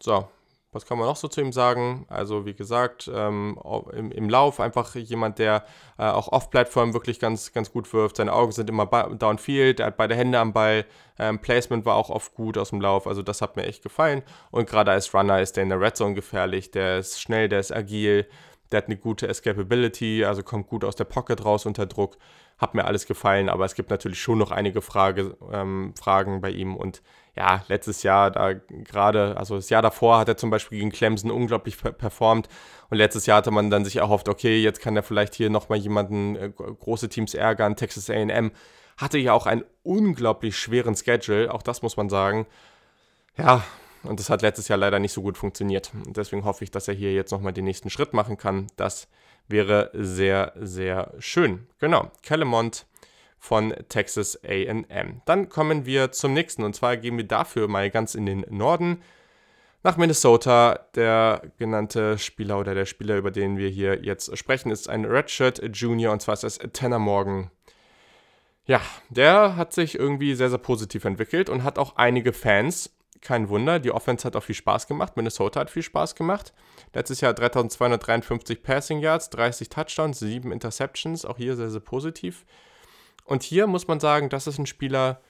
So, was kann man noch so zu ihm sagen? Also wie gesagt, ähm, im, im, Lauf einfach jemand, der äh, auch off-Plattform wirklich ganz, ganz gut wirft. Seine Augen sind immer downfield, er hat beide Hände am Ball. Ähm, Placement war auch oft gut aus dem Lauf, also das hat mir echt gefallen. Und gerade als Runner ist der in der Red Zone gefährlich. Der ist schnell, der ist agil, der hat eine gute Escapability, also kommt gut aus der Pocket raus unter Druck. Hat mir alles gefallen, aber es gibt natürlich schon noch einige Frage, ähm, Fragen bei ihm und ja, letztes Jahr da gerade, also das Jahr davor hat er zum Beispiel gegen Clemson unglaublich performt und letztes Jahr hatte man dann sich erhofft, okay, jetzt kann er vielleicht hier nochmal jemanden, äh, große Teams ärgern, Texas A&M hatte ja auch einen unglaublich schweren Schedule, auch das muss man sagen. Ja, und das hat letztes Jahr leider nicht so gut funktioniert. Und deswegen hoffe ich, dass er hier jetzt nochmal den nächsten Schritt machen kann. Das wäre sehr, sehr schön. Genau, Calamont von Texas AM. Dann kommen wir zum nächsten und zwar gehen wir dafür mal ganz in den Norden nach Minnesota. Der genannte Spieler oder der Spieler, über den wir hier jetzt sprechen, ist ein Redshirt Junior und zwar ist das Tanner Morgan. Ja, der hat sich irgendwie sehr, sehr positiv entwickelt und hat auch einige Fans. Kein Wunder, die Offense hat auch viel Spaß gemacht. Minnesota hat viel Spaß gemacht. Letztes Jahr 3253 Passing Yards, 30 Touchdowns, 7 Interceptions. Auch hier sehr, sehr positiv. Und hier muss man sagen, das ist ein Spieler,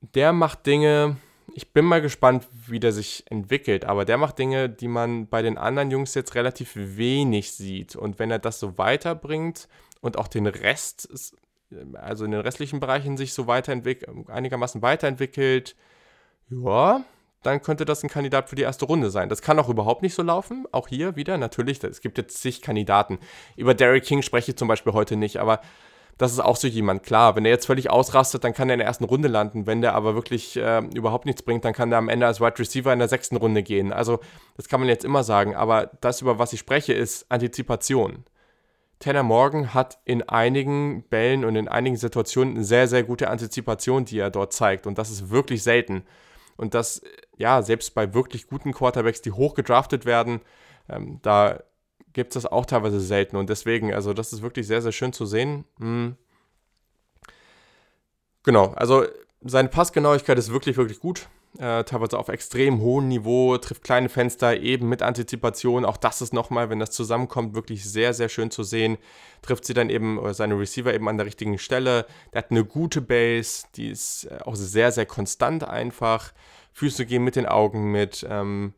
der macht Dinge, ich bin mal gespannt, wie der sich entwickelt, aber der macht Dinge, die man bei den anderen Jungs jetzt relativ wenig sieht. Und wenn er das so weiterbringt und auch den Rest, also in den restlichen Bereichen sich so weiterentwickelt, einigermaßen weiterentwickelt, ja, dann könnte das ein Kandidat für die erste Runde sein. Das kann auch überhaupt nicht so laufen. Auch hier wieder, natürlich, es gibt jetzt zig Kandidaten. Über Derek King spreche ich zum Beispiel heute nicht, aber das ist auch so jemand. Klar, wenn er jetzt völlig ausrastet, dann kann er in der ersten Runde landen. Wenn der aber wirklich äh, überhaupt nichts bringt, dann kann der am Ende als Wide Receiver in der sechsten Runde gehen. Also, das kann man jetzt immer sagen. Aber das, über was ich spreche, ist Antizipation. Tanner Morgan hat in einigen Bällen und in einigen Situationen eine sehr, sehr gute Antizipation, die er dort zeigt. Und das ist wirklich selten. Und das, ja, selbst bei wirklich guten Quarterbacks, die hoch gedraftet werden, ähm, da gibt es das auch teilweise selten. Und deswegen, also das ist wirklich sehr, sehr schön zu sehen. Hm. Genau, also seine Passgenauigkeit ist wirklich, wirklich gut. Äh, teilweise auf extrem hohem Niveau, trifft kleine Fenster eben mit Antizipation. Auch das ist nochmal, wenn das zusammenkommt, wirklich sehr, sehr schön zu sehen. Trifft sie dann eben, oder seine Receiver eben an der richtigen Stelle. Der hat eine gute Base, die ist äh, auch sehr, sehr konstant einfach. Füße gehen mit den Augen mit. Ähm,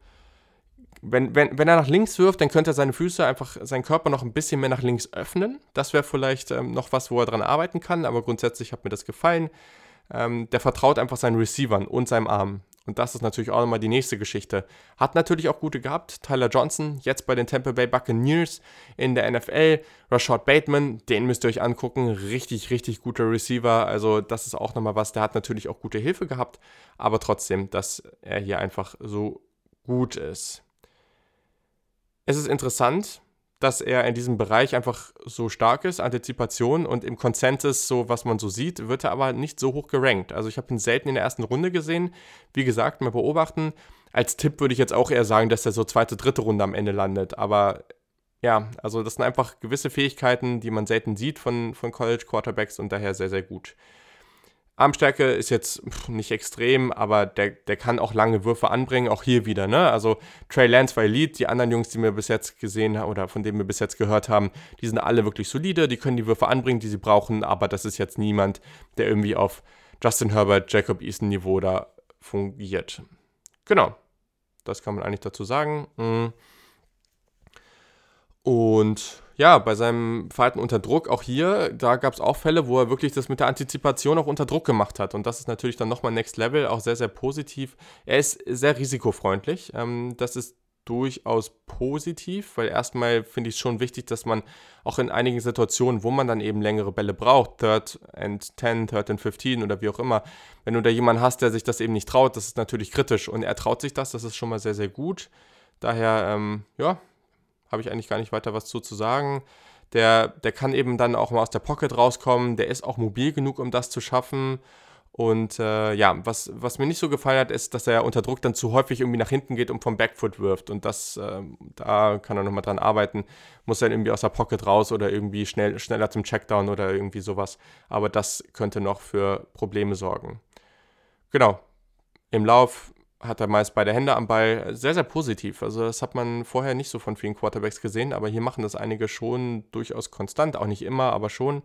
wenn, wenn, wenn er nach links wirft, dann könnte er seine Füße einfach, seinen Körper noch ein bisschen mehr nach links öffnen. Das wäre vielleicht ähm, noch was, wo er dran arbeiten kann, aber grundsätzlich hat mir das gefallen. Ähm, der vertraut einfach seinen Receivern und seinem Arm. Und das ist natürlich auch nochmal die nächste Geschichte. Hat natürlich auch gute gehabt. Tyler Johnson, jetzt bei den Tampa Bay Buccaneers in der NFL. Rashad Bateman, den müsst ihr euch angucken. Richtig, richtig guter Receiver. Also, das ist auch nochmal was. Der hat natürlich auch gute Hilfe gehabt. Aber trotzdem, dass er hier einfach so gut ist. Es ist interessant, dass er in diesem Bereich einfach so stark ist, Antizipation und im Consensus, so was man so sieht, wird er aber nicht so hoch gerankt. Also ich habe ihn selten in der ersten Runde gesehen. Wie gesagt, mal beobachten. Als Tipp würde ich jetzt auch eher sagen, dass er so zweite, dritte Runde am Ende landet. Aber ja, also das sind einfach gewisse Fähigkeiten, die man selten sieht von, von College Quarterbacks und daher sehr, sehr gut. Armstärke ist jetzt nicht extrem, aber der, der kann auch lange Würfe anbringen, auch hier wieder. Ne? Also Trey Lance war Elite, die anderen Jungs, die wir bis jetzt gesehen haben oder von denen wir bis jetzt gehört haben, die sind alle wirklich solide, die können die Würfe anbringen, die sie brauchen, aber das ist jetzt niemand, der irgendwie auf Justin Herbert, Jacob Eason Niveau da fungiert. Genau, das kann man eigentlich dazu sagen. Mm. Und ja, bei seinem Verhalten unter Druck, auch hier, da gab es auch Fälle, wo er wirklich das mit der Antizipation auch unter Druck gemacht hat. Und das ist natürlich dann nochmal Next Level, auch sehr, sehr positiv. Er ist sehr risikofreundlich. Ähm, das ist durchaus positiv, weil erstmal finde ich es schon wichtig, dass man auch in einigen Situationen, wo man dann eben längere Bälle braucht, Third and 10, Third and 15 oder wie auch immer, wenn du da jemanden hast, der sich das eben nicht traut, das ist natürlich kritisch und er traut sich das, das ist schon mal sehr, sehr gut. Daher, ähm, ja, habe ich eigentlich gar nicht weiter was zu, zu sagen. Der, der kann eben dann auch mal aus der Pocket rauskommen, der ist auch mobil genug, um das zu schaffen. Und äh, ja, was, was mir nicht so gefallen hat, ist, dass er unter Druck dann zu häufig irgendwie nach hinten geht und vom Backfoot wirft. Und das, äh, da kann er nochmal dran arbeiten. Muss dann irgendwie aus der Pocket raus oder irgendwie schnell, schneller zum Checkdown oder irgendwie sowas. Aber das könnte noch für Probleme sorgen. Genau. Im Lauf hat er meist beide Hände am Ball. Sehr, sehr positiv. Also das hat man vorher nicht so von vielen Quarterbacks gesehen, aber hier machen das einige schon durchaus konstant. Auch nicht immer, aber schon.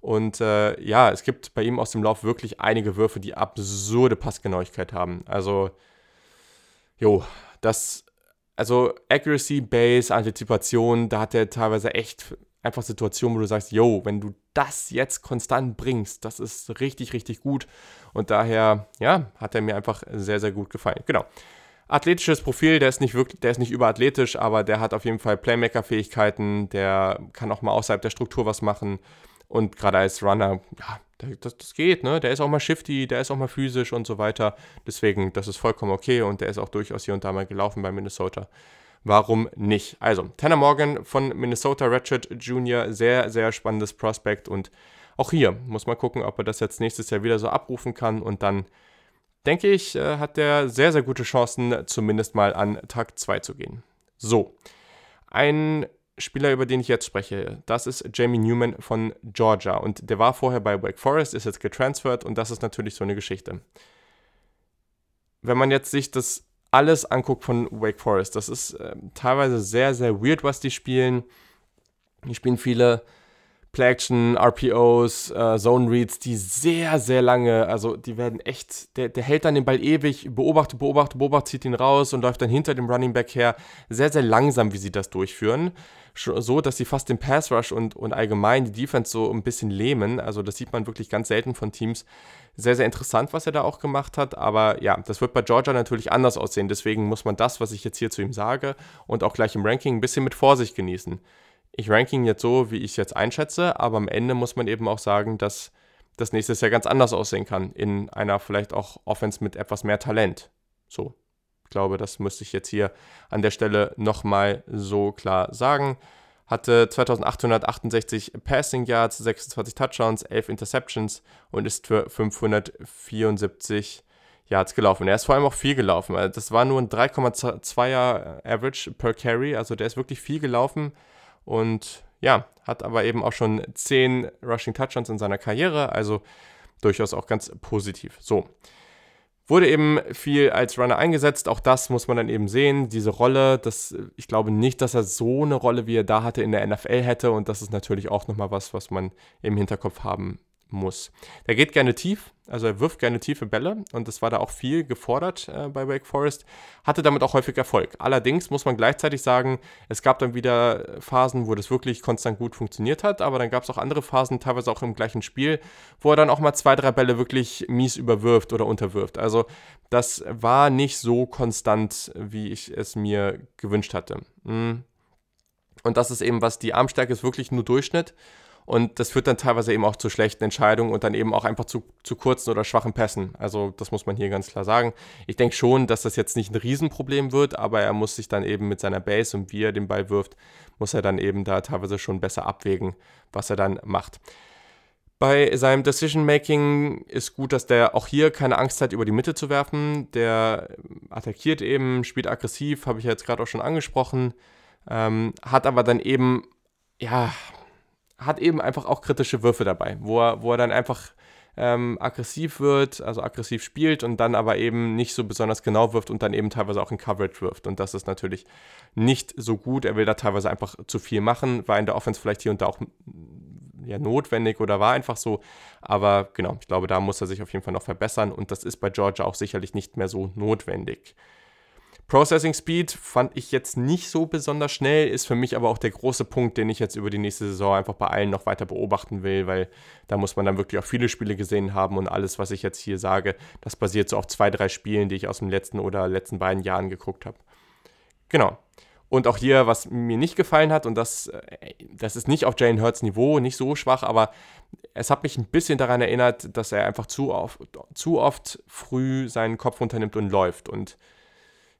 Und äh, ja, es gibt bei ihm aus dem Lauf wirklich einige Würfe, die absurde Passgenauigkeit haben. Also, jo, das, also Accuracy, Base, Antizipation, da hat er teilweise echt einfach Situationen, wo du sagst, yo, wenn du das jetzt konstant bringst, das ist richtig, richtig gut. Und daher, ja, hat er mir einfach sehr, sehr gut gefallen. Genau. Athletisches Profil, der ist nicht wirklich, der ist nicht überathletisch, aber der hat auf jeden Fall Playmaker-Fähigkeiten, der kann auch mal außerhalb der Struktur was machen. Und gerade als Runner, ja, das, das geht, ne? Der ist auch mal shifty, der ist auch mal physisch und so weiter. Deswegen, das ist vollkommen okay und der ist auch durchaus hier und da mal gelaufen bei Minnesota. Warum nicht? Also, Tanner Morgan von Minnesota Ratchet Jr., sehr, sehr spannendes Prospect und auch hier muss man gucken, ob er das jetzt nächstes Jahr wieder so abrufen kann und dann denke ich, äh, hat er sehr, sehr gute Chancen, zumindest mal an Tag 2 zu gehen. So, ein Spieler, über den ich jetzt spreche, das ist Jamie Newman von Georgia und der war vorher bei Wake Forest, ist jetzt getransfert und das ist natürlich so eine Geschichte. Wenn man jetzt sich das alles anguckt von Wake Forest, das ist äh, teilweise sehr, sehr weird, was die spielen. Die spielen viele Play-Action, RPOs, äh, Zone Reads, die sehr, sehr lange, also die werden echt, der, der hält dann den Ball ewig, beobachtet, beobachtet, beobachtet, zieht ihn raus und läuft dann hinter dem Running Back her. Sehr, sehr langsam, wie sie das durchführen. So, dass sie fast den Pass Rush und, und allgemein die Defense so ein bisschen lähmen. Also, das sieht man wirklich ganz selten von Teams. Sehr, sehr interessant, was er da auch gemacht hat. Aber ja, das wird bei Georgia natürlich anders aussehen. Deswegen muss man das, was ich jetzt hier zu ihm sage und auch gleich im Ranking ein bisschen mit Vorsicht genießen ich ranke ihn jetzt so, wie ich es jetzt einschätze, aber am Ende muss man eben auch sagen, dass das nächstes Jahr ganz anders aussehen kann, in einer vielleicht auch Offense mit etwas mehr Talent. So, ich glaube, das müsste ich jetzt hier an der Stelle nochmal so klar sagen. Hatte 2868 Passing Yards, 26 Touchdowns, 11 Interceptions und ist für 574 Yards gelaufen. Er ist vor allem auch viel gelaufen. Also das war nur ein 3,2er Average per Carry, also der ist wirklich viel gelaufen. Und ja, hat aber eben auch schon 10 Rushing Touchdowns in seiner Karriere, also durchaus auch ganz positiv. So. Wurde eben viel als Runner eingesetzt, auch das muss man dann eben sehen, diese Rolle, das, ich glaube nicht, dass er so eine Rolle, wie er da hatte, in der NFL hätte und das ist natürlich auch nochmal was, was man im Hinterkopf haben muss. Der geht gerne tief, also er wirft gerne tiefe Bälle und das war da auch viel gefordert äh, bei Wake Forest, hatte damit auch häufig Erfolg. Allerdings muss man gleichzeitig sagen, es gab dann wieder Phasen, wo das wirklich konstant gut funktioniert hat, aber dann gab es auch andere Phasen, teilweise auch im gleichen Spiel, wo er dann auch mal zwei, drei Bälle wirklich mies überwirft oder unterwirft. Also das war nicht so konstant, wie ich es mir gewünscht hatte. Hm. Und das ist eben was, die Armstärke ist wirklich nur Durchschnitt. Und das führt dann teilweise eben auch zu schlechten Entscheidungen und dann eben auch einfach zu, zu kurzen oder schwachen Pässen. Also das muss man hier ganz klar sagen. Ich denke schon, dass das jetzt nicht ein Riesenproblem wird, aber er muss sich dann eben mit seiner Base und wie er den Ball wirft, muss er dann eben da teilweise schon besser abwägen, was er dann macht. Bei seinem Decision Making ist gut, dass der auch hier keine Angst hat, über die Mitte zu werfen. Der attackiert eben, spielt aggressiv, habe ich jetzt gerade auch schon angesprochen, ähm, hat aber dann eben, ja, hat eben einfach auch kritische Würfe dabei, wo er, wo er dann einfach ähm, aggressiv wird, also aggressiv spielt und dann aber eben nicht so besonders genau wirft und dann eben teilweise auch in Coverage wirft. Und das ist natürlich nicht so gut. Er will da teilweise einfach zu viel machen, war in der Offense vielleicht hier und da auch ja, notwendig oder war einfach so. Aber genau, ich glaube, da muss er sich auf jeden Fall noch verbessern und das ist bei Georgia auch sicherlich nicht mehr so notwendig. Processing Speed fand ich jetzt nicht so besonders schnell, ist für mich aber auch der große Punkt, den ich jetzt über die nächste Saison einfach bei allen noch weiter beobachten will, weil da muss man dann wirklich auch viele Spiele gesehen haben und alles, was ich jetzt hier sage, das basiert so auf zwei, drei Spielen, die ich aus dem letzten oder letzten beiden Jahren geguckt habe. Genau. Und auch hier, was mir nicht gefallen hat, und das, äh, das ist nicht auf Jalen Hurts Niveau, nicht so schwach, aber es hat mich ein bisschen daran erinnert, dass er einfach zu oft, zu oft früh seinen Kopf runternimmt und läuft. Und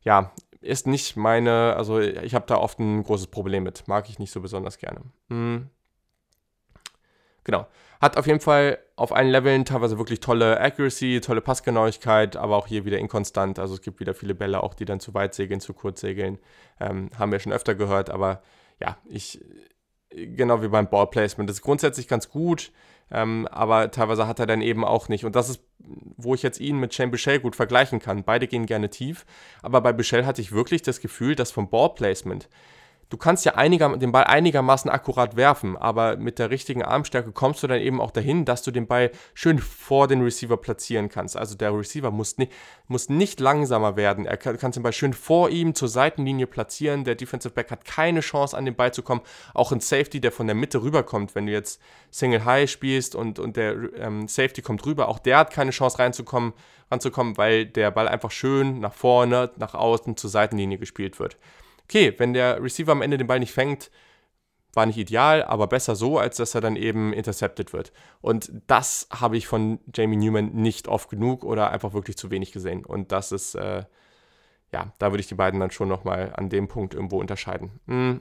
ja, ist nicht meine, also ich habe da oft ein großes Problem mit. Mag ich nicht so besonders gerne. Hm. Genau. Hat auf jeden Fall auf allen Leveln teilweise wirklich tolle Accuracy, tolle Passgenauigkeit, aber auch hier wieder inkonstant. Also es gibt wieder viele Bälle, auch die dann zu weit segeln, zu kurz segeln. Ähm, haben wir schon öfter gehört, aber ja, ich, genau wie beim Ballplacement, das ist grundsätzlich ganz gut. Ähm, aber teilweise hat er dann eben auch nicht. Und das ist, wo ich jetzt ihn mit Shane Bichelle gut vergleichen kann. Beide gehen gerne tief, aber bei Bichelle hatte ich wirklich das Gefühl, dass vom Ballplacement du kannst ja einiger, den Ball einigermaßen akkurat werfen, aber mit der richtigen Armstärke kommst du dann eben auch dahin, dass du den Ball schön vor den Receiver platzieren kannst. Also der Receiver muss nicht, muss nicht langsamer werden. Er kann, kannst den Ball schön vor ihm zur Seitenlinie platzieren. Der Defensive Back hat keine Chance, an den Ball zu kommen. Auch ein Safety, der von der Mitte rüberkommt, wenn du jetzt Single High spielst und, und der ähm, Safety kommt rüber, auch der hat keine Chance reinzukommen, ranzukommen, weil der Ball einfach schön nach vorne, nach außen zur Seitenlinie gespielt wird okay, wenn der Receiver am Ende den Ball nicht fängt, war nicht ideal, aber besser so, als dass er dann eben intercepted wird. Und das habe ich von Jamie Newman nicht oft genug oder einfach wirklich zu wenig gesehen. Und das ist, äh, ja, da würde ich die beiden dann schon nochmal an dem Punkt irgendwo unterscheiden. Hm.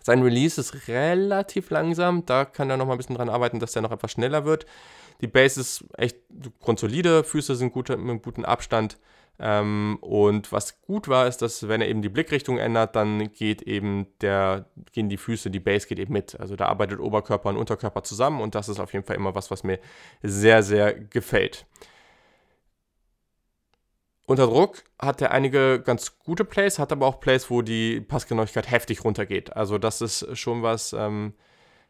Sein Release ist relativ langsam, da kann er nochmal ein bisschen dran arbeiten, dass er noch etwas schneller wird. Die Base ist echt grundsolide, Füße sind gut, mit einem guten Abstand. Ähm, und was gut war, ist, dass wenn er eben die Blickrichtung ändert, dann geht eben der, gehen die Füße, die Base geht eben mit. Also da arbeitet Oberkörper und Unterkörper zusammen und das ist auf jeden Fall immer was, was mir sehr, sehr gefällt. Unter Druck hat er einige ganz gute Plays, hat aber auch Plays, wo die Passgenauigkeit heftig runtergeht. Also das ist schon was, ähm,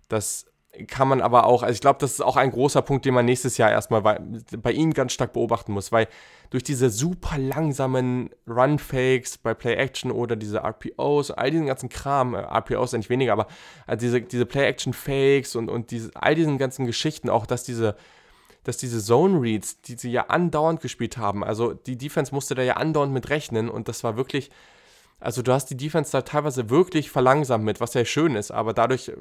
das kann man aber auch, also ich glaube, das ist auch ein großer Punkt, den man nächstes Jahr erstmal bei, bei ihm ganz stark beobachten muss, weil durch diese super langsamen Run-Fakes bei Play-Action oder diese RPOs, all diesen ganzen Kram, äh, RPOs eigentlich weniger, aber also diese, diese Play-Action-Fakes und, und diese, all diesen ganzen Geschichten, auch dass diese, dass diese Zone-Reads, die sie ja andauernd gespielt haben, also die Defense musste da ja andauernd mit rechnen und das war wirklich, also du hast die Defense da teilweise wirklich verlangsamt mit, was ja schön ist, aber dadurch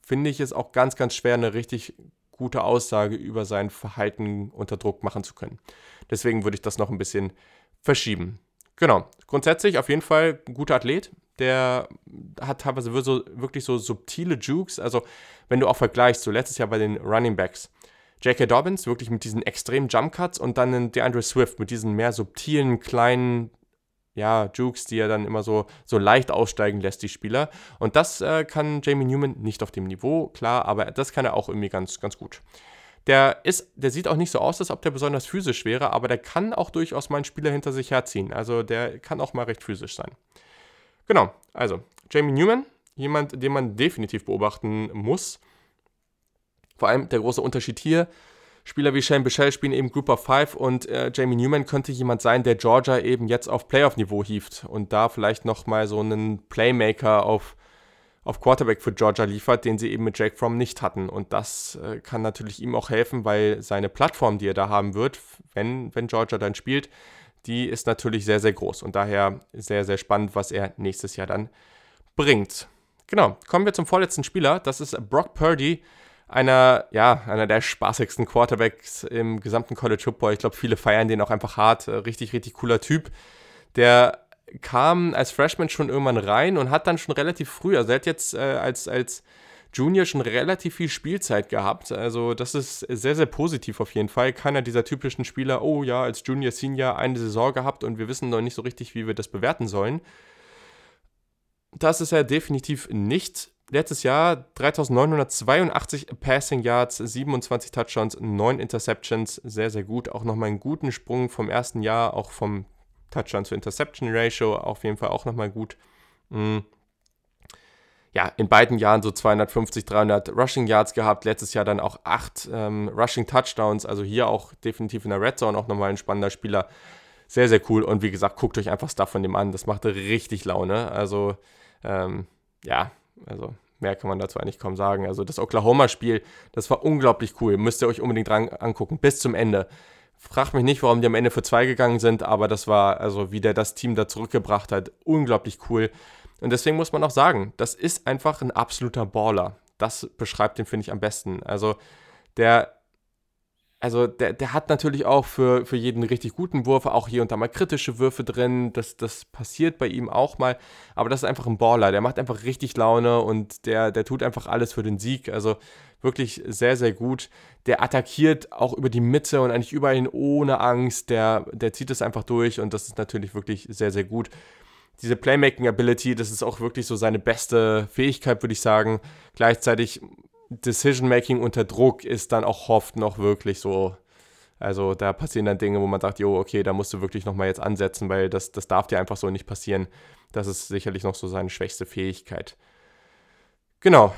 finde ich es auch ganz, ganz schwer, eine richtig gute Aussage über sein Verhalten unter Druck machen zu können. Deswegen würde ich das noch ein bisschen verschieben. Genau. Grundsätzlich auf jeden Fall ein guter Athlet. Der hat teilweise wirklich so subtile Jukes. Also, wenn du auch vergleichst, so letztes Jahr bei den Running Backs. J.K. Dobbins wirklich mit diesen extremen Jump Cuts und dann DeAndre Swift mit diesen mehr subtilen, kleinen ja, Jukes, die er dann immer so, so leicht aussteigen lässt, die Spieler. Und das äh, kann Jamie Newman nicht auf dem Niveau, klar, aber das kann er auch irgendwie ganz, ganz gut. Der, ist, der sieht auch nicht so aus, als ob der besonders physisch wäre, aber der kann auch durchaus mal einen Spieler hinter sich herziehen. Also der kann auch mal recht physisch sein. Genau, also Jamie Newman, jemand, den man definitiv beobachten muss. Vor allem der große Unterschied hier, Spieler wie Shane Bichelle spielen eben Group of Five und äh, Jamie Newman könnte jemand sein, der Georgia eben jetzt auf Playoff-Niveau hieft und da vielleicht nochmal so einen Playmaker auf, auf Quarterback für Georgia liefert, den sie eben mit Jake Fromm nicht hatten. Und das äh, kann natürlich ihm auch helfen, weil seine Plattform, die er da haben wird, wenn, wenn Georgia dann spielt, die ist natürlich sehr, sehr groß und daher sehr, sehr spannend, was er nächstes Jahr dann bringt. Genau, kommen wir zum vorletzten Spieler. Das ist Brock Purdy einer, ja, einer der spaßigsten Quarterbacks im gesamten College Football. Ich glaube, viele feiern den auch einfach hart. Äh, richtig, richtig cooler Typ. Der kam als Freshman schon irgendwann rein und hat dann schon relativ früh, also er hat jetzt äh, als, als Junior schon relativ viel Spielzeit gehabt. Also das ist sehr, sehr positiv auf jeden Fall. Keiner dieser typischen Spieler, oh ja, als Junior, Senior eine Saison gehabt und wir wissen noch nicht so richtig, wie wir das bewerten sollen. Das ist er definitiv nicht letztes Jahr 3982 Passing Yards, 27 Touchdowns, 9 Interceptions. Sehr, sehr gut. Auch nochmal einen guten Sprung vom ersten Jahr, auch vom Touchdown zu Interception Ratio. Auf jeden Fall auch nochmal gut. Mhm. Ja, in beiden Jahren so 250, 300 Rushing Yards gehabt. Letztes Jahr dann auch 8 ähm, Rushing Touchdowns. Also hier auch definitiv in der Red Zone auch nochmal ein spannender Spieler. sehr, sehr cool. Und wie gesagt, guckt euch einfach Stuff von dem an. Das macht richtig Laune. Also, ähm, ja, also mehr kann man dazu eigentlich kaum sagen. Also das Oklahoma-Spiel, das war unglaublich cool. Müsst ihr euch unbedingt dran angucken, bis zum Ende. Frag mich nicht, warum die am Ende für zwei gegangen sind, aber das war, also wie der das Team da zurückgebracht hat, unglaublich cool. Und deswegen muss man auch sagen, das ist einfach ein absoluter Baller. Das beschreibt den, finde ich, am besten. Also der also der, der hat natürlich auch für, für jeden richtig guten Wurf auch hier und da mal kritische Würfe drin. Das, das passiert bei ihm auch mal. Aber das ist einfach ein Baller. Der macht einfach richtig Laune und der, der tut einfach alles für den Sieg. Also wirklich sehr, sehr gut. Der attackiert auch über die Mitte und eigentlich überall hin ohne Angst. Der, der zieht es einfach durch und das ist natürlich wirklich sehr, sehr gut. Diese Playmaking-Ability, das ist auch wirklich so seine beste Fähigkeit, würde ich sagen. Gleichzeitig Decision-Making unter Druck ist dann auch oft noch wirklich so. Also da passieren dann Dinge, wo man sagt, jo, okay, da musst du wirklich nochmal jetzt ansetzen, weil das, das darf dir einfach so nicht passieren. Das ist sicherlich noch so seine schwächste Fähigkeit. Genau,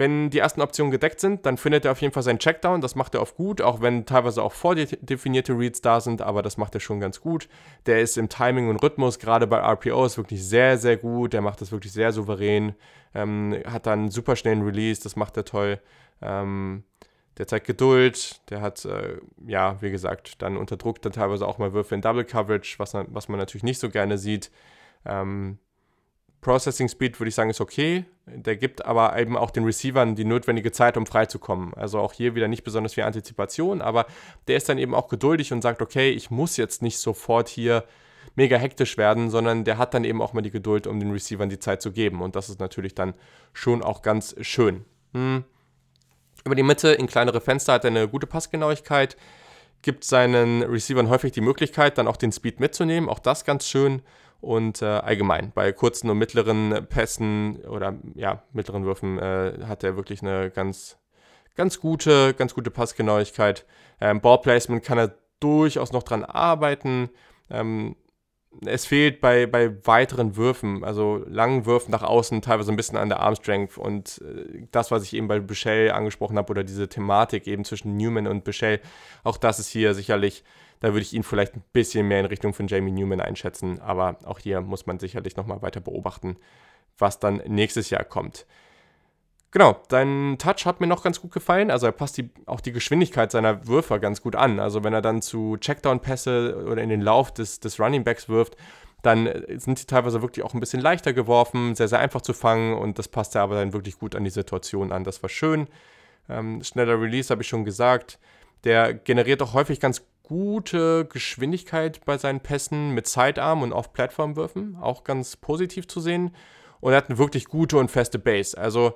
wenn die ersten Optionen gedeckt sind, dann findet er auf jeden Fall seinen Checkdown. Das macht er oft gut, auch wenn teilweise auch vordefinierte Reads da sind, aber das macht er schon ganz gut. Der ist im Timing und Rhythmus, gerade bei RPOs, wirklich sehr, sehr gut. Der macht das wirklich sehr souverän. Ähm, hat dann einen super schnellen Release, das macht er toll. Ähm, der zeigt Geduld, der hat, äh, ja, wie gesagt, dann unter Druck dann teilweise auch mal Würfe in Double Coverage, was, was man natürlich nicht so gerne sieht. Ähm, Processing Speed würde ich sagen ist okay. Der gibt aber eben auch den Receivern die notwendige Zeit, um freizukommen. Also auch hier wieder nicht besonders viel Antizipation, aber der ist dann eben auch geduldig und sagt, okay, ich muss jetzt nicht sofort hier mega hektisch werden, sondern der hat dann eben auch mal die Geduld, um den Receivern die Zeit zu geben. Und das ist natürlich dann schon auch ganz schön. Hm. Über die Mitte in kleinere Fenster hat er eine gute Passgenauigkeit, gibt seinen Receivern häufig die Möglichkeit, dann auch den Speed mitzunehmen. Auch das ganz schön und äh, allgemein bei kurzen und mittleren Pässen oder ja, mittleren Würfen äh, hat er wirklich eine ganz, ganz gute, ganz gute Passgenauigkeit. Ähm, Ballplacement kann er durchaus noch dran arbeiten. Ähm, es fehlt bei, bei weiteren Würfen, also langen Würfen nach außen, teilweise ein bisschen an der Armstrength. Und äh, das, was ich eben bei Bichelle angesprochen habe, oder diese Thematik eben zwischen Newman und Bichelle, auch das ist hier sicherlich da würde ich ihn vielleicht ein bisschen mehr in Richtung von Jamie Newman einschätzen. Aber auch hier muss man sicherlich nochmal weiter beobachten, was dann nächstes Jahr kommt. Genau, dein Touch hat mir noch ganz gut gefallen. Also er passt die, auch die Geschwindigkeit seiner Würfer ganz gut an. Also wenn er dann zu Checkdown-Pässe oder in den Lauf des, des Running Backs wirft, dann sind sie teilweise wirklich auch ein bisschen leichter geworfen, sehr, sehr einfach zu fangen und das passt ja aber dann wirklich gut an die Situation an. Das war schön. Ähm, schneller Release habe ich schon gesagt. Der generiert auch häufig ganz gute Geschwindigkeit bei seinen Pässen mit Sidearm und Off-Plattform-Würfen. Auch ganz positiv zu sehen. Und er hat eine wirklich gute und feste Base. Also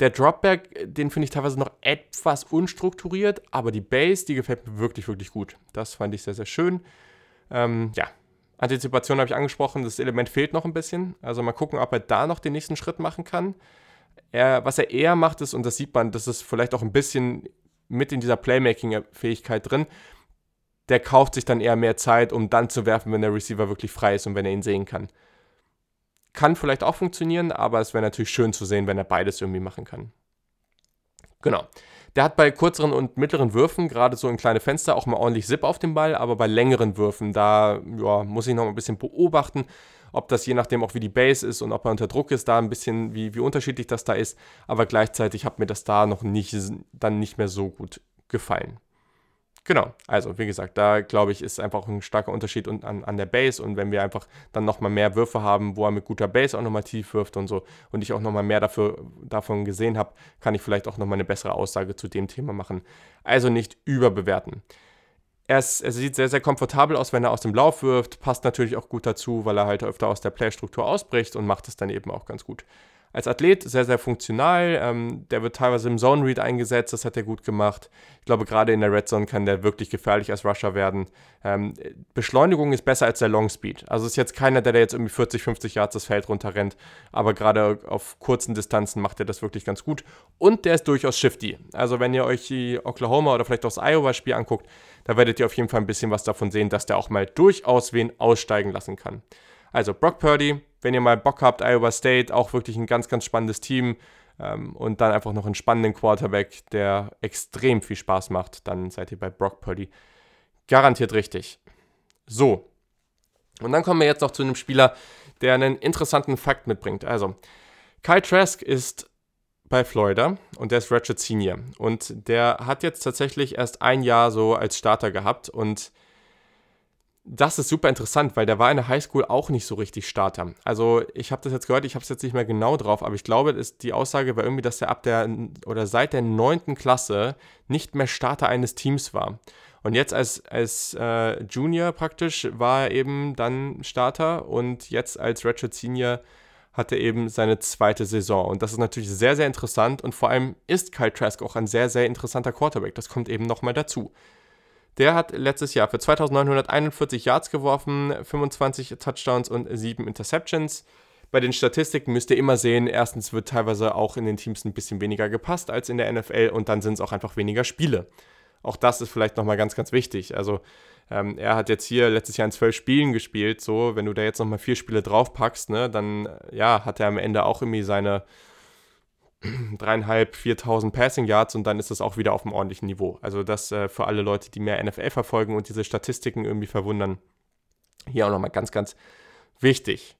der Dropback, den finde ich teilweise noch etwas unstrukturiert, aber die Base, die gefällt mir wirklich, wirklich gut. Das fand ich sehr, sehr schön. Ähm, ja, Antizipation habe ich angesprochen, das Element fehlt noch ein bisschen. Also mal gucken, ob er da noch den nächsten Schritt machen kann. Er, was er eher macht ist, und das sieht man, das ist vielleicht auch ein bisschen mit in dieser Playmaking-Fähigkeit drin, der kauft sich dann eher mehr Zeit, um dann zu werfen, wenn der Receiver wirklich frei ist und wenn er ihn sehen kann. Kann vielleicht auch funktionieren, aber es wäre natürlich schön zu sehen, wenn er beides irgendwie machen kann. Genau. Der hat bei kürzeren und mittleren Würfen, gerade so in kleine Fenster, auch mal ordentlich Zip auf dem Ball, aber bei längeren Würfen, da ja, muss ich noch ein bisschen beobachten, ob das je nachdem auch wie die Base ist und ob er unter Druck ist, da ein bisschen, wie, wie unterschiedlich das da ist. Aber gleichzeitig hat mir das da noch nicht, dann nicht mehr so gut gefallen. Genau, also wie gesagt, da glaube ich, ist einfach ein starker Unterschied an, an der Base und wenn wir einfach dann nochmal mehr Würfe haben, wo er mit guter Base auch nochmal tief wirft und so und ich auch nochmal mehr dafür, davon gesehen habe, kann ich vielleicht auch nochmal eine bessere Aussage zu dem Thema machen. Also nicht überbewerten. Er, ist, er sieht sehr, sehr komfortabel aus, wenn er aus dem Lauf wirft, passt natürlich auch gut dazu, weil er halt öfter aus der Playstruktur ausbricht und macht es dann eben auch ganz gut als Athlet sehr, sehr funktional. Ähm, der wird teilweise im Zone Read eingesetzt, das hat er gut gemacht. Ich glaube, gerade in der Red Zone kann der wirklich gefährlich als Rusher werden. Ähm, Beschleunigung ist besser als der Long Speed. Also ist jetzt keiner, der da jetzt irgendwie 40, 50 Yards das Feld runterrennt, aber gerade auf kurzen Distanzen macht er das wirklich ganz gut. Und der ist durchaus shifty. Also wenn ihr euch die Oklahoma oder vielleicht auch das Iowa-Spiel anguckt, da werdet ihr auf jeden Fall ein bisschen was davon sehen, dass der auch mal durchaus wen aussteigen lassen kann. Also Brock Purdy, wenn ihr mal Bock habt, Iowa State, auch wirklich ein ganz, ganz spannendes Team. Ähm, und dann einfach noch einen spannenden Quarterback, der extrem viel Spaß macht, dann seid ihr bei Brock Purdy garantiert richtig. So, Und dann kommen wir jetzt noch zu einem Spieler, der einen interessanten Fakt mitbringt. Also, Kyle Trask ist bei Florida und der ist Ratchet Senior. Und der hat jetzt tatsächlich erst ein Jahr so als Starter gehabt und das ist super interessant, weil der war in der Highschool auch nicht so richtig Starter. Also ich habe das jetzt gehört, ich habe es jetzt nicht mehr genau drauf, aber ich glaube, ist, die Aussage war irgendwie, dass er ab der oder seit der neunten Klasse nicht mehr Starter eines Teams war. Und jetzt als, als äh, Junior praktisch war er eben dann Starter und jetzt als Ratchet Senior hat er eben seine zweite Saison. Und das ist natürlich sehr, sehr interessant und vor allem ist Kyle Trask auch ein sehr, sehr interessanter Quarterback. Das kommt eben nochmal dazu. Der hat letztes Jahr für 2941 Yards geworfen, 25 Touchdowns und 7 Interceptions. Bei den Statistiken müsst ihr immer sehen, erstens wird teilweise auch in den Teams ein bisschen weniger gepasst als in der NFL und dann sind es auch einfach weniger Spiele. Auch das ist vielleicht nochmal ganz, ganz wichtig. Also ähm, er hat jetzt hier letztes Jahr in zwölf Spielen gespielt, so wenn du da jetzt nochmal vier Spiele draufpackst, ne, dann ja, hat er am Ende auch irgendwie seine dreieinhalb, 4.000 Passing Yards und dann ist das auch wieder auf einem ordentlichen Niveau. Also das äh, für alle Leute, die mehr NFL verfolgen und diese Statistiken irgendwie verwundern, hier auch nochmal ganz, ganz wichtig.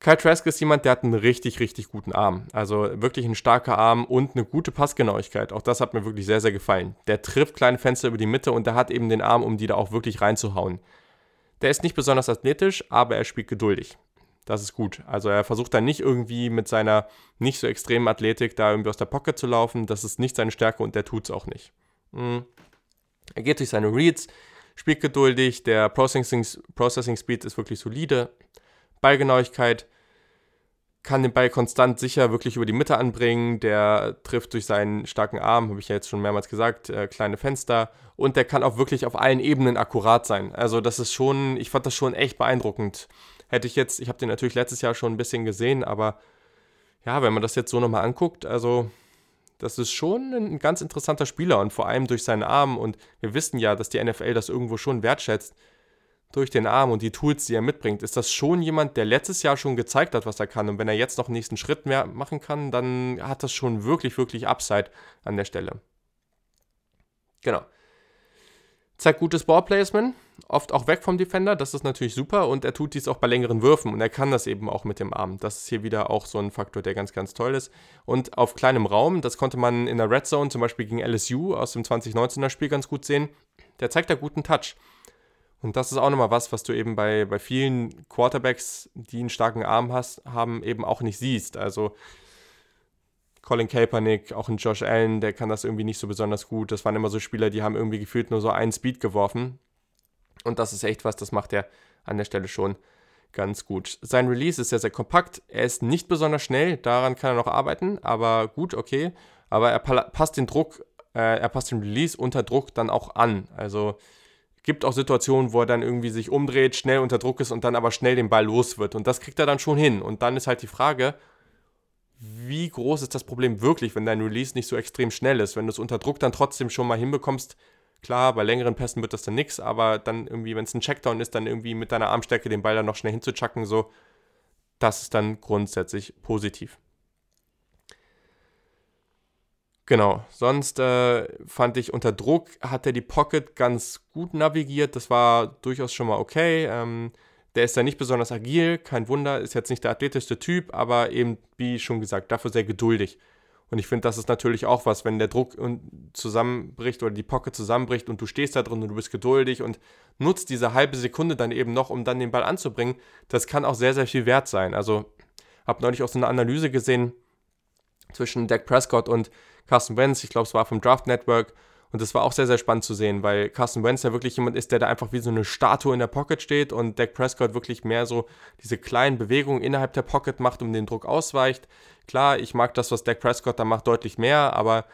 Kyle Trask ist jemand, der hat einen richtig, richtig guten Arm. Also wirklich ein starker Arm und eine gute Passgenauigkeit. Auch das hat mir wirklich sehr, sehr gefallen. Der trifft kleine Fenster über die Mitte und der hat eben den Arm, um die da auch wirklich reinzuhauen. Der ist nicht besonders athletisch, aber er spielt geduldig. Das ist gut. Also er versucht dann nicht irgendwie mit seiner nicht so extremen Athletik da irgendwie aus der Pocket zu laufen. Das ist nicht seine Stärke und der tut es auch nicht. Mhm. Er geht durch seine Reads, spielt geduldig, der Processing, Processing Speed ist wirklich solide. Ballgenauigkeit kann den Ball konstant sicher wirklich über die Mitte anbringen. Der trifft durch seinen starken Arm, habe ich ja jetzt schon mehrmals gesagt, äh, kleine Fenster. Und der kann auch wirklich auf allen Ebenen akkurat sein. Also das ist schon, ich fand das schon echt beeindruckend hätte ich jetzt, ich habe den natürlich letztes Jahr schon ein bisschen gesehen, aber ja, wenn man das jetzt so nochmal anguckt, also das ist schon ein ganz interessanter Spieler und vor allem durch seinen Arm und wir wissen ja, dass die NFL das irgendwo schon wertschätzt. Durch den Arm und die Tools, die er mitbringt, ist das schon jemand, der letztes Jahr schon gezeigt hat, was er kann. Und wenn er jetzt noch einen nächsten Schritt mehr machen kann, dann hat das schon wirklich, wirklich Upside an der Stelle. Genau zeigt gutes Ballplacement, oft auch weg vom Defender, das ist natürlich super und er tut dies auch bei längeren Würfen und er kann das eben auch mit dem Arm. Das ist hier wieder auch so ein Faktor, der ganz, ganz toll ist. Und auf kleinem Raum, das konnte man in der Red Zone zum Beispiel gegen LSU aus dem 2019er Spiel ganz gut sehen, der zeigt da guten Touch. Und das ist auch nochmal was, was du eben bei, bei vielen Quarterbacks, die einen starken Arm hast, haben, eben auch nicht siehst. Also Colin Kaepernick, auch ein Josh Allen, der kann das irgendwie nicht so besonders gut. Das waren immer so Spieler, die haben irgendwie gefühlt nur so einen Speed geworfen. Und das ist echt was, das macht er an der Stelle schon ganz gut. Sein Release ist sehr, sehr kompakt. Er ist nicht besonders schnell, daran kann er noch arbeiten, aber gut, okay. Aber er passt den Druck, äh, er passt den Release unter Druck dann auch an. Also gibt auch Situationen, wo er dann irgendwie sich umdreht, schnell unter Druck ist und dann aber schnell den Ball los wird. Und das kriegt er dann schon hin. Und dann ist halt die Frage, wie groß ist das Problem wirklich, wenn dein Release nicht so extrem schnell ist. Wenn du es unter Druck dann trotzdem schon mal hinbekommst, klar, bei längeren Pässen wird das dann nichts, aber dann irgendwie, wenn es ein Checkdown ist, dann irgendwie mit deiner Armstärke den Ball dann noch schnell hinzuchacken, so, das ist dann grundsätzlich positiv. Genau, sonst äh, fand ich unter Druck hat er die Pocket ganz gut navigiert, das war durchaus schon mal okay. Ähm, der ist ja nicht besonders agil, kein Wunder, ist jetzt nicht der athletischste Typ, aber eben, wie schon gesagt, dafür sehr geduldig. Und ich finde, das ist natürlich auch was, wenn der Druck zusammenbricht oder die Pocket zusammenbricht und du stehst da drin und du bist geduldig und nutzt diese halbe Sekunde dann eben noch, um dann den Ball anzubringen, das kann auch sehr, sehr viel wert sein. Also, habe neulich auch so eine Analyse gesehen zwischen Dak Prescott und Carson Wentz, ich glaube, es war vom Draft Network, und das war auch sehr, sehr spannend zu sehen, weil Carson Wentz ja wirklich jemand ist, der da einfach wie so eine Statue in der Pocket steht und Dak Prescott wirklich mehr so diese kleinen Bewegungen innerhalb der Pocket macht und den Druck ausweicht. Klar, ich mag das, was Dak Prescott da macht, deutlich mehr, aber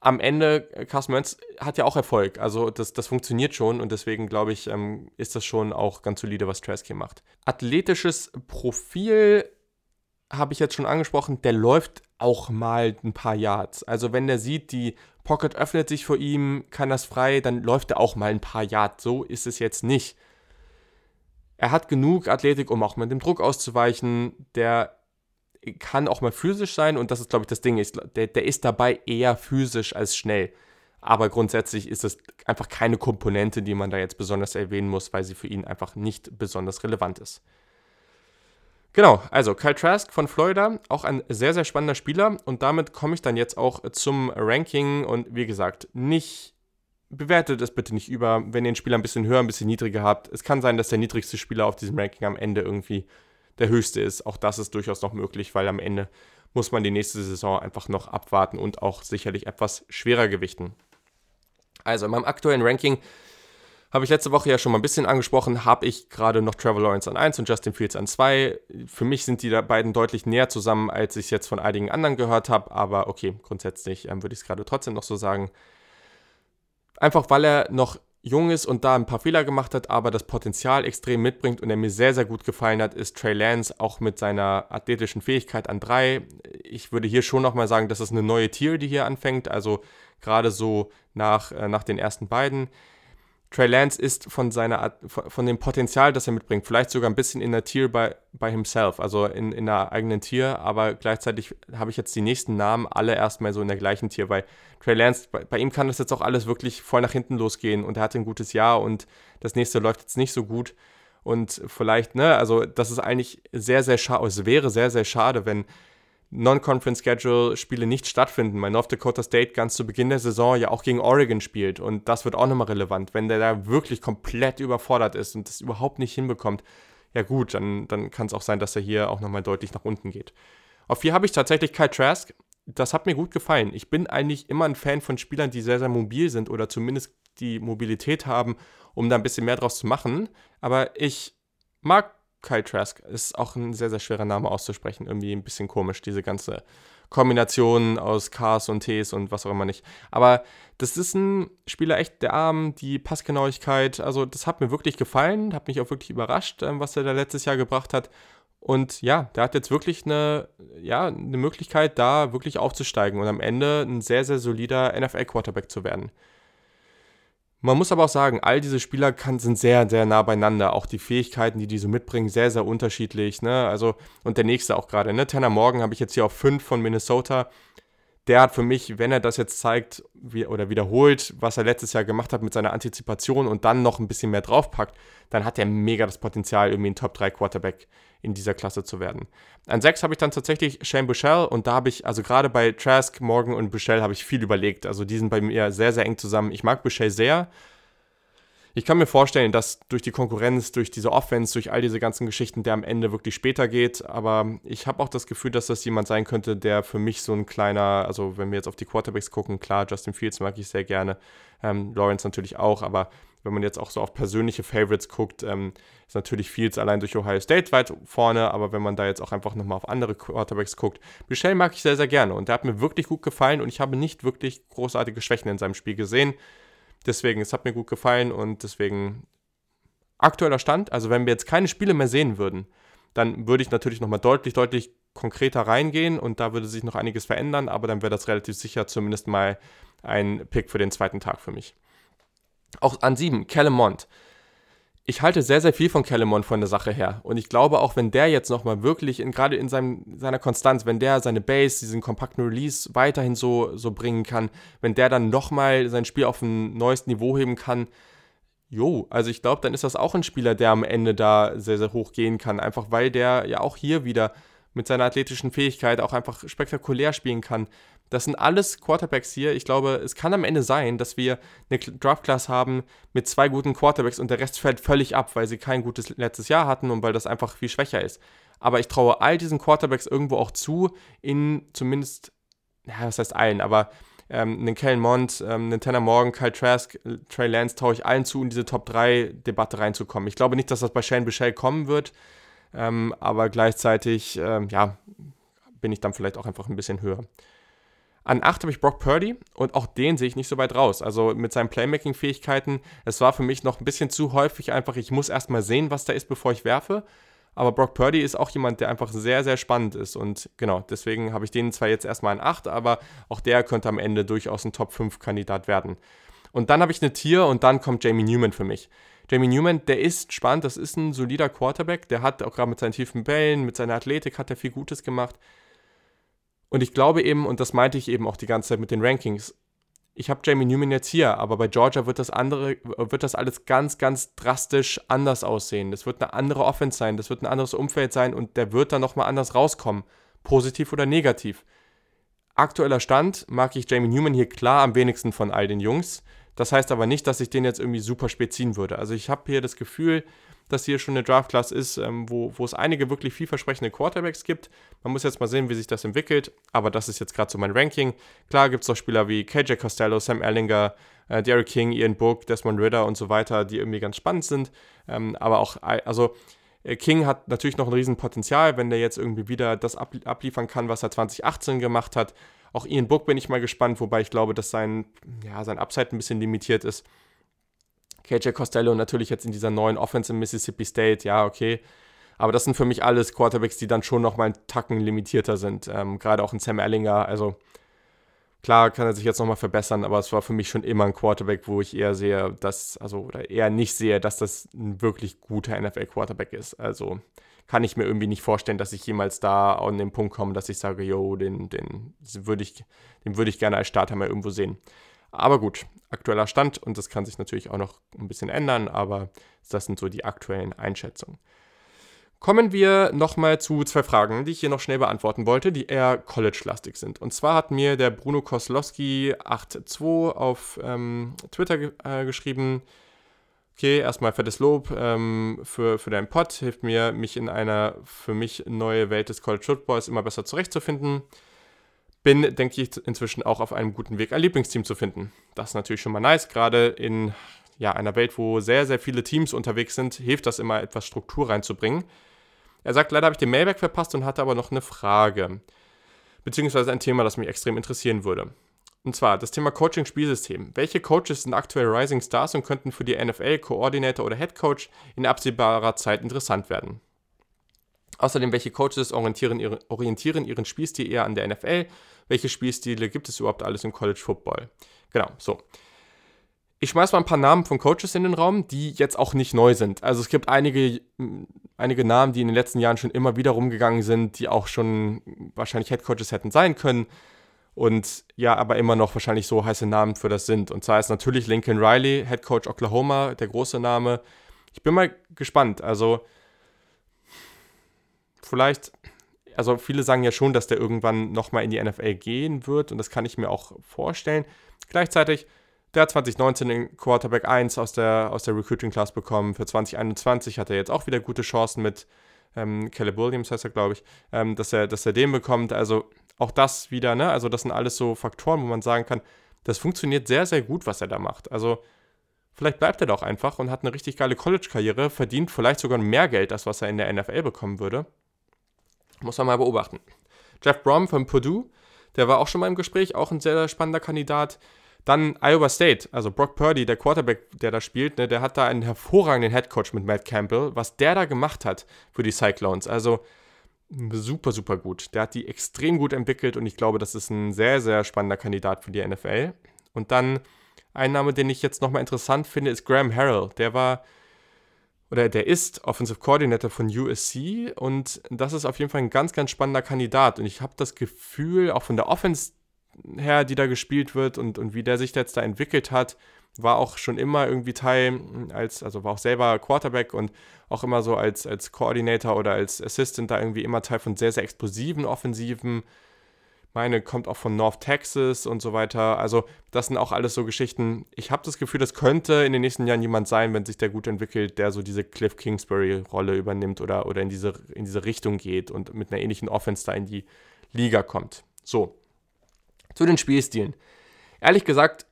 am Ende, äh, Carson Wentz hat ja auch Erfolg. Also das, das funktioniert schon und deswegen glaube ich, ähm, ist das schon auch ganz solide, was Trask hier macht. Athletisches Profil habe ich jetzt schon angesprochen, der läuft auch mal ein paar Yards. Also wenn der sieht, die Pocket öffnet sich vor ihm, kann das frei, dann läuft er auch mal ein paar Yards. So ist es jetzt nicht. Er hat genug Athletik, um auch mit dem Druck auszuweichen. Der kann auch mal physisch sein und das ist, glaube ich, das Ding. Der, der ist dabei eher physisch als schnell. Aber grundsätzlich ist es einfach keine Komponente, die man da jetzt besonders erwähnen muss, weil sie für ihn einfach nicht besonders relevant ist. Genau, also Kyle Trask von Florida, auch ein sehr, sehr spannender Spieler. Und damit komme ich dann jetzt auch zum Ranking. Und wie gesagt, nicht bewertet es bitte nicht über, wenn ihr den Spieler ein bisschen höher, ein bisschen niedriger habt. Es kann sein, dass der niedrigste Spieler auf diesem Ranking am Ende irgendwie der höchste ist. Auch das ist durchaus noch möglich, weil am Ende muss man die nächste Saison einfach noch abwarten und auch sicherlich etwas schwerer gewichten. Also in meinem aktuellen Ranking habe ich letzte Woche ja schon mal ein bisschen angesprochen, habe ich gerade noch Trevor Lawrence an 1 und Justin Fields an 2. Für mich sind die beiden deutlich näher zusammen, als ich es jetzt von einigen anderen gehört habe, aber okay, grundsätzlich ähm, würde ich es gerade trotzdem noch so sagen. Einfach weil er noch jung ist und da ein paar Fehler gemacht hat, aber das Potenzial extrem mitbringt und er mir sehr, sehr gut gefallen hat, ist Trey Lance auch mit seiner athletischen Fähigkeit an 3. Ich würde hier schon nochmal sagen, dass es eine neue Tier, die hier anfängt, also gerade so nach, äh, nach den ersten beiden. Trey Lance ist von seiner von dem Potenzial, das er mitbringt, vielleicht sogar ein bisschen in der Tier bei, bei himself, also in, in einer eigenen Tier, aber gleichzeitig habe ich jetzt die nächsten Namen alle erstmal so in der gleichen Tier, weil Trey Lance, bei, bei, ihm kann das jetzt auch alles wirklich voll nach hinten losgehen und er hatte ein gutes Jahr und das nächste läuft jetzt nicht so gut und vielleicht, ne, also das ist eigentlich sehr, sehr schade, es wäre sehr, sehr schade, wenn Non-Conference-Schedule-Spiele nicht stattfinden, weil North Dakota State ganz zu Beginn der Saison ja auch gegen Oregon spielt und das wird auch nochmal relevant. Wenn der da wirklich komplett überfordert ist und das überhaupt nicht hinbekommt, ja gut, dann, dann kann es auch sein, dass er hier auch nochmal deutlich nach unten geht. Auf vier habe ich tatsächlich Kyle Trask. Das hat mir gut gefallen. Ich bin eigentlich immer ein Fan von Spielern, die sehr, sehr mobil sind oder zumindest die Mobilität haben, um da ein bisschen mehr draus zu machen. Aber ich mag Kyle Trask ist auch ein sehr, sehr schwerer Name auszusprechen. Irgendwie ein bisschen komisch, diese ganze Kombination aus Ks und Ts und was auch immer nicht. Aber das ist ein Spieler echt der Arm, die Passgenauigkeit. Also, das hat mir wirklich gefallen, hat mich auch wirklich überrascht, ähm, was er da letztes Jahr gebracht hat. Und ja, der hat jetzt wirklich eine, ja, eine Möglichkeit, da wirklich aufzusteigen und am Ende ein sehr, sehr solider NFL-Quarterback zu werden. Man muss aber auch sagen, all diese Spieler kann, sind sehr, sehr nah beieinander. Auch die Fähigkeiten, die die so mitbringen, sehr, sehr unterschiedlich. Ne? Also, und der nächste auch gerade. Ne? Tanner Morgan habe ich jetzt hier auf 5 von Minnesota. Der hat für mich, wenn er das jetzt zeigt wie, oder wiederholt, was er letztes Jahr gemacht hat mit seiner Antizipation und dann noch ein bisschen mehr draufpackt, dann hat er mega das Potenzial, irgendwie ein Top 3 Quarterback in dieser Klasse zu werden. An 6 habe ich dann tatsächlich Shane Bushell und da habe ich, also gerade bei Trask, Morgan und Bushell habe ich viel überlegt. Also die sind bei mir sehr, sehr eng zusammen. Ich mag Bushell sehr. Ich kann mir vorstellen, dass durch die Konkurrenz, durch diese Offense, durch all diese ganzen Geschichten, der am Ende wirklich später geht. Aber ich habe auch das Gefühl, dass das jemand sein könnte, der für mich so ein kleiner, also wenn wir jetzt auf die Quarterbacks gucken, klar, Justin Fields mag ich sehr gerne, ähm, Lawrence natürlich auch, aber wenn man jetzt auch so auf persönliche Favorites guckt, ähm, ist natürlich Fields allein durch Ohio State weit vorne, aber wenn man da jetzt auch einfach nochmal auf andere Quarterbacks guckt, Michelle mag ich sehr, sehr gerne und der hat mir wirklich gut gefallen und ich habe nicht wirklich großartige Schwächen in seinem Spiel gesehen. Deswegen, es hat mir gut gefallen und deswegen aktueller Stand, also wenn wir jetzt keine Spiele mehr sehen würden, dann würde ich natürlich nochmal deutlich, deutlich konkreter reingehen und da würde sich noch einiges verändern, aber dann wäre das relativ sicher zumindest mal ein Pick für den zweiten Tag für mich. Auch an sieben, Calemont. Ich halte sehr, sehr viel von Calemont von der Sache her. Und ich glaube, auch wenn der jetzt nochmal wirklich, in, gerade in seinem, seiner Konstanz, wenn der seine Base, diesen kompakten Release weiterhin so, so bringen kann, wenn der dann nochmal sein Spiel auf ein neues Niveau heben kann, jo, also ich glaube, dann ist das auch ein Spieler, der am Ende da sehr, sehr hoch gehen kann. Einfach weil der ja auch hier wieder mit seiner athletischen Fähigkeit auch einfach spektakulär spielen kann. Das sind alles Quarterbacks hier. Ich glaube, es kann am Ende sein, dass wir eine Draft-Class haben mit zwei guten Quarterbacks und der Rest fällt völlig ab, weil sie kein gutes letztes Jahr hatten und weil das einfach viel schwächer ist. Aber ich traue all diesen Quarterbacks irgendwo auch zu, in zumindest, ja, was heißt allen, aber ähm, einen Kellen Mond, ähm, einen Tanner Morgan, Kyle Trask, Trey Lance traue ich allen zu, in diese Top-3-Debatte reinzukommen. Ich glaube nicht, dass das bei Shane Bichelle kommen wird, ähm, aber gleichzeitig, ähm, ja, bin ich dann vielleicht auch einfach ein bisschen höher. An 8 habe ich Brock Purdy und auch den sehe ich nicht so weit raus. Also mit seinen Playmaking-Fähigkeiten, es war für mich noch ein bisschen zu häufig einfach, ich muss erstmal sehen, was da ist, bevor ich werfe. Aber Brock Purdy ist auch jemand, der einfach sehr, sehr spannend ist. Und genau, deswegen habe ich den zwar jetzt erstmal an 8, aber auch der könnte am Ende durchaus ein Top-5-Kandidat werden. Und dann habe ich eine Tier und dann kommt Jamie Newman für mich. Jamie Newman, der ist spannend, das ist ein solider Quarterback, der hat auch gerade mit seinen tiefen Bällen, mit seiner Athletik hat er viel Gutes gemacht. Und ich glaube eben, und das meinte ich eben auch die ganze Zeit mit den Rankings, ich habe Jamie Newman jetzt hier, aber bei Georgia wird das andere, wird das alles ganz, ganz drastisch anders aussehen. Das wird eine andere Offense sein, das wird ein anderes Umfeld sein und der wird dann nochmal anders rauskommen. Positiv oder negativ. Aktueller Stand mag ich Jamie Newman hier klar am wenigsten von all den Jungs. Das heißt aber nicht, dass ich den jetzt irgendwie super spät ziehen würde. Also ich habe hier das Gefühl, dass hier schon eine Draft-Class ist, ähm, wo, wo es einige wirklich vielversprechende Quarterbacks gibt. Man muss jetzt mal sehen, wie sich das entwickelt, aber das ist jetzt gerade so mein Ranking. Klar gibt es auch Spieler wie KJ Costello, Sam Erlinger, äh, Derek King, Ian Book, Desmond Ritter und so weiter, die irgendwie ganz spannend sind. Ähm, aber auch, also äh, King hat natürlich noch ein Riesenpotenzial, wenn der jetzt irgendwie wieder das abliefern kann, was er 2018 gemacht hat. Auch Ian Book bin ich mal gespannt, wobei ich glaube, dass sein, ja, sein Upside ein bisschen limitiert ist. KJ Costello natürlich jetzt in dieser neuen Offense in Mississippi State, ja, okay. Aber das sind für mich alles Quarterbacks, die dann schon noch mal einen Tacken limitierter sind. Ähm, Gerade auch ein Sam Ellinger. Also klar kann er sich jetzt noch mal verbessern, aber es war für mich schon immer ein Quarterback, wo ich eher sehe, dass, also, oder eher nicht sehe, dass das ein wirklich guter NFL-Quarterback ist. Also kann ich mir irgendwie nicht vorstellen, dass ich jemals da an den Punkt komme, dass ich sage, yo, den, den würde ich, den würde ich gerne als Starter mal irgendwo sehen. Aber gut, aktueller Stand und das kann sich natürlich auch noch ein bisschen ändern, aber das sind so die aktuellen Einschätzungen. Kommen wir nochmal zu zwei Fragen, die ich hier noch schnell beantworten wollte, die eher college-lastig sind. Und zwar hat mir der Bruno Koslowski82 auf ähm, Twitter ge äh, geschrieben, okay, erstmal fettes Lob ähm, für, für deinen Pod, hilft mir, mich in einer für mich neue Welt des College Footballs immer besser zurechtzufinden bin, denke ich, inzwischen auch auf einem guten Weg, ein Lieblingsteam zu finden. Das ist natürlich schon mal nice, gerade in ja, einer Welt, wo sehr, sehr viele Teams unterwegs sind, hilft das immer, etwas Struktur reinzubringen. Er sagt, leider habe ich den Mailback verpasst und hatte aber noch eine Frage, beziehungsweise ein Thema, das mich extrem interessieren würde. Und zwar das Thema Coaching-Spielsystem. Welche Coaches sind aktuell Rising Stars und könnten für die NFL, Koordinator oder Head Coach in absehbarer Zeit interessant werden? Außerdem, welche Coaches orientieren, ihre, orientieren ihren Spielstil eher an der NFL? Welche Spielstile gibt es überhaupt alles im College Football? Genau, so. Ich schmeiße mal ein paar Namen von Coaches in den Raum, die jetzt auch nicht neu sind. Also es gibt einige, einige Namen, die in den letzten Jahren schon immer wieder rumgegangen sind, die auch schon wahrscheinlich Head Coaches hätten sein können. Und ja, aber immer noch wahrscheinlich so heiße Namen für das sind. Und zwar ist natürlich Lincoln Riley, Head Coach Oklahoma, der große Name. Ich bin mal gespannt. Also vielleicht, also viele sagen ja schon, dass der irgendwann nochmal in die NFL gehen wird und das kann ich mir auch vorstellen. Gleichzeitig, der hat 2019 den Quarterback 1 aus der, aus der Recruiting Class bekommen. Für 2021 hat er jetzt auch wieder gute Chancen mit ähm, Caleb Williams, heißt er, glaube ich, ähm, dass, er, dass er den bekommt. Also auch das wieder, ne? Also das sind alles so Faktoren, wo man sagen kann, das funktioniert sehr, sehr gut, was er da macht. Also vielleicht bleibt er doch einfach und hat eine richtig geile College-Karriere, verdient vielleicht sogar mehr Geld, als was er in der NFL bekommen würde. Muss man mal beobachten. Jeff Brom von Purdue, der war auch schon mal im Gespräch, auch ein sehr spannender Kandidat. Dann Iowa State, also Brock Purdy, der Quarterback, der da spielt, ne, der hat da einen hervorragenden Headcoach mit Matt Campbell. Was der da gemacht hat für die Cyclones, also super, super gut. Der hat die extrem gut entwickelt und ich glaube, das ist ein sehr, sehr spannender Kandidat für die NFL. Und dann ein Name, den ich jetzt nochmal interessant finde, ist Graham Harrell. Der war oder der ist Offensive Coordinator von USC und das ist auf jeden Fall ein ganz, ganz spannender Kandidat. Und ich habe das Gefühl, auch von der Offense her, die da gespielt wird und, und wie der sich jetzt da entwickelt hat, war auch schon immer irgendwie Teil, als, also war auch selber Quarterback und auch immer so als, als Coordinator oder als Assistant da irgendwie immer Teil von sehr, sehr explosiven Offensiven meine kommt auch von North Texas und so weiter. Also das sind auch alles so Geschichten. Ich habe das Gefühl, das könnte in den nächsten Jahren jemand sein, wenn sich der gut entwickelt, der so diese Cliff Kingsbury-Rolle übernimmt oder, oder in, diese, in diese Richtung geht und mit einer ähnlichen Offense da in die Liga kommt. So, zu den Spielstilen. Ehrlich gesagt,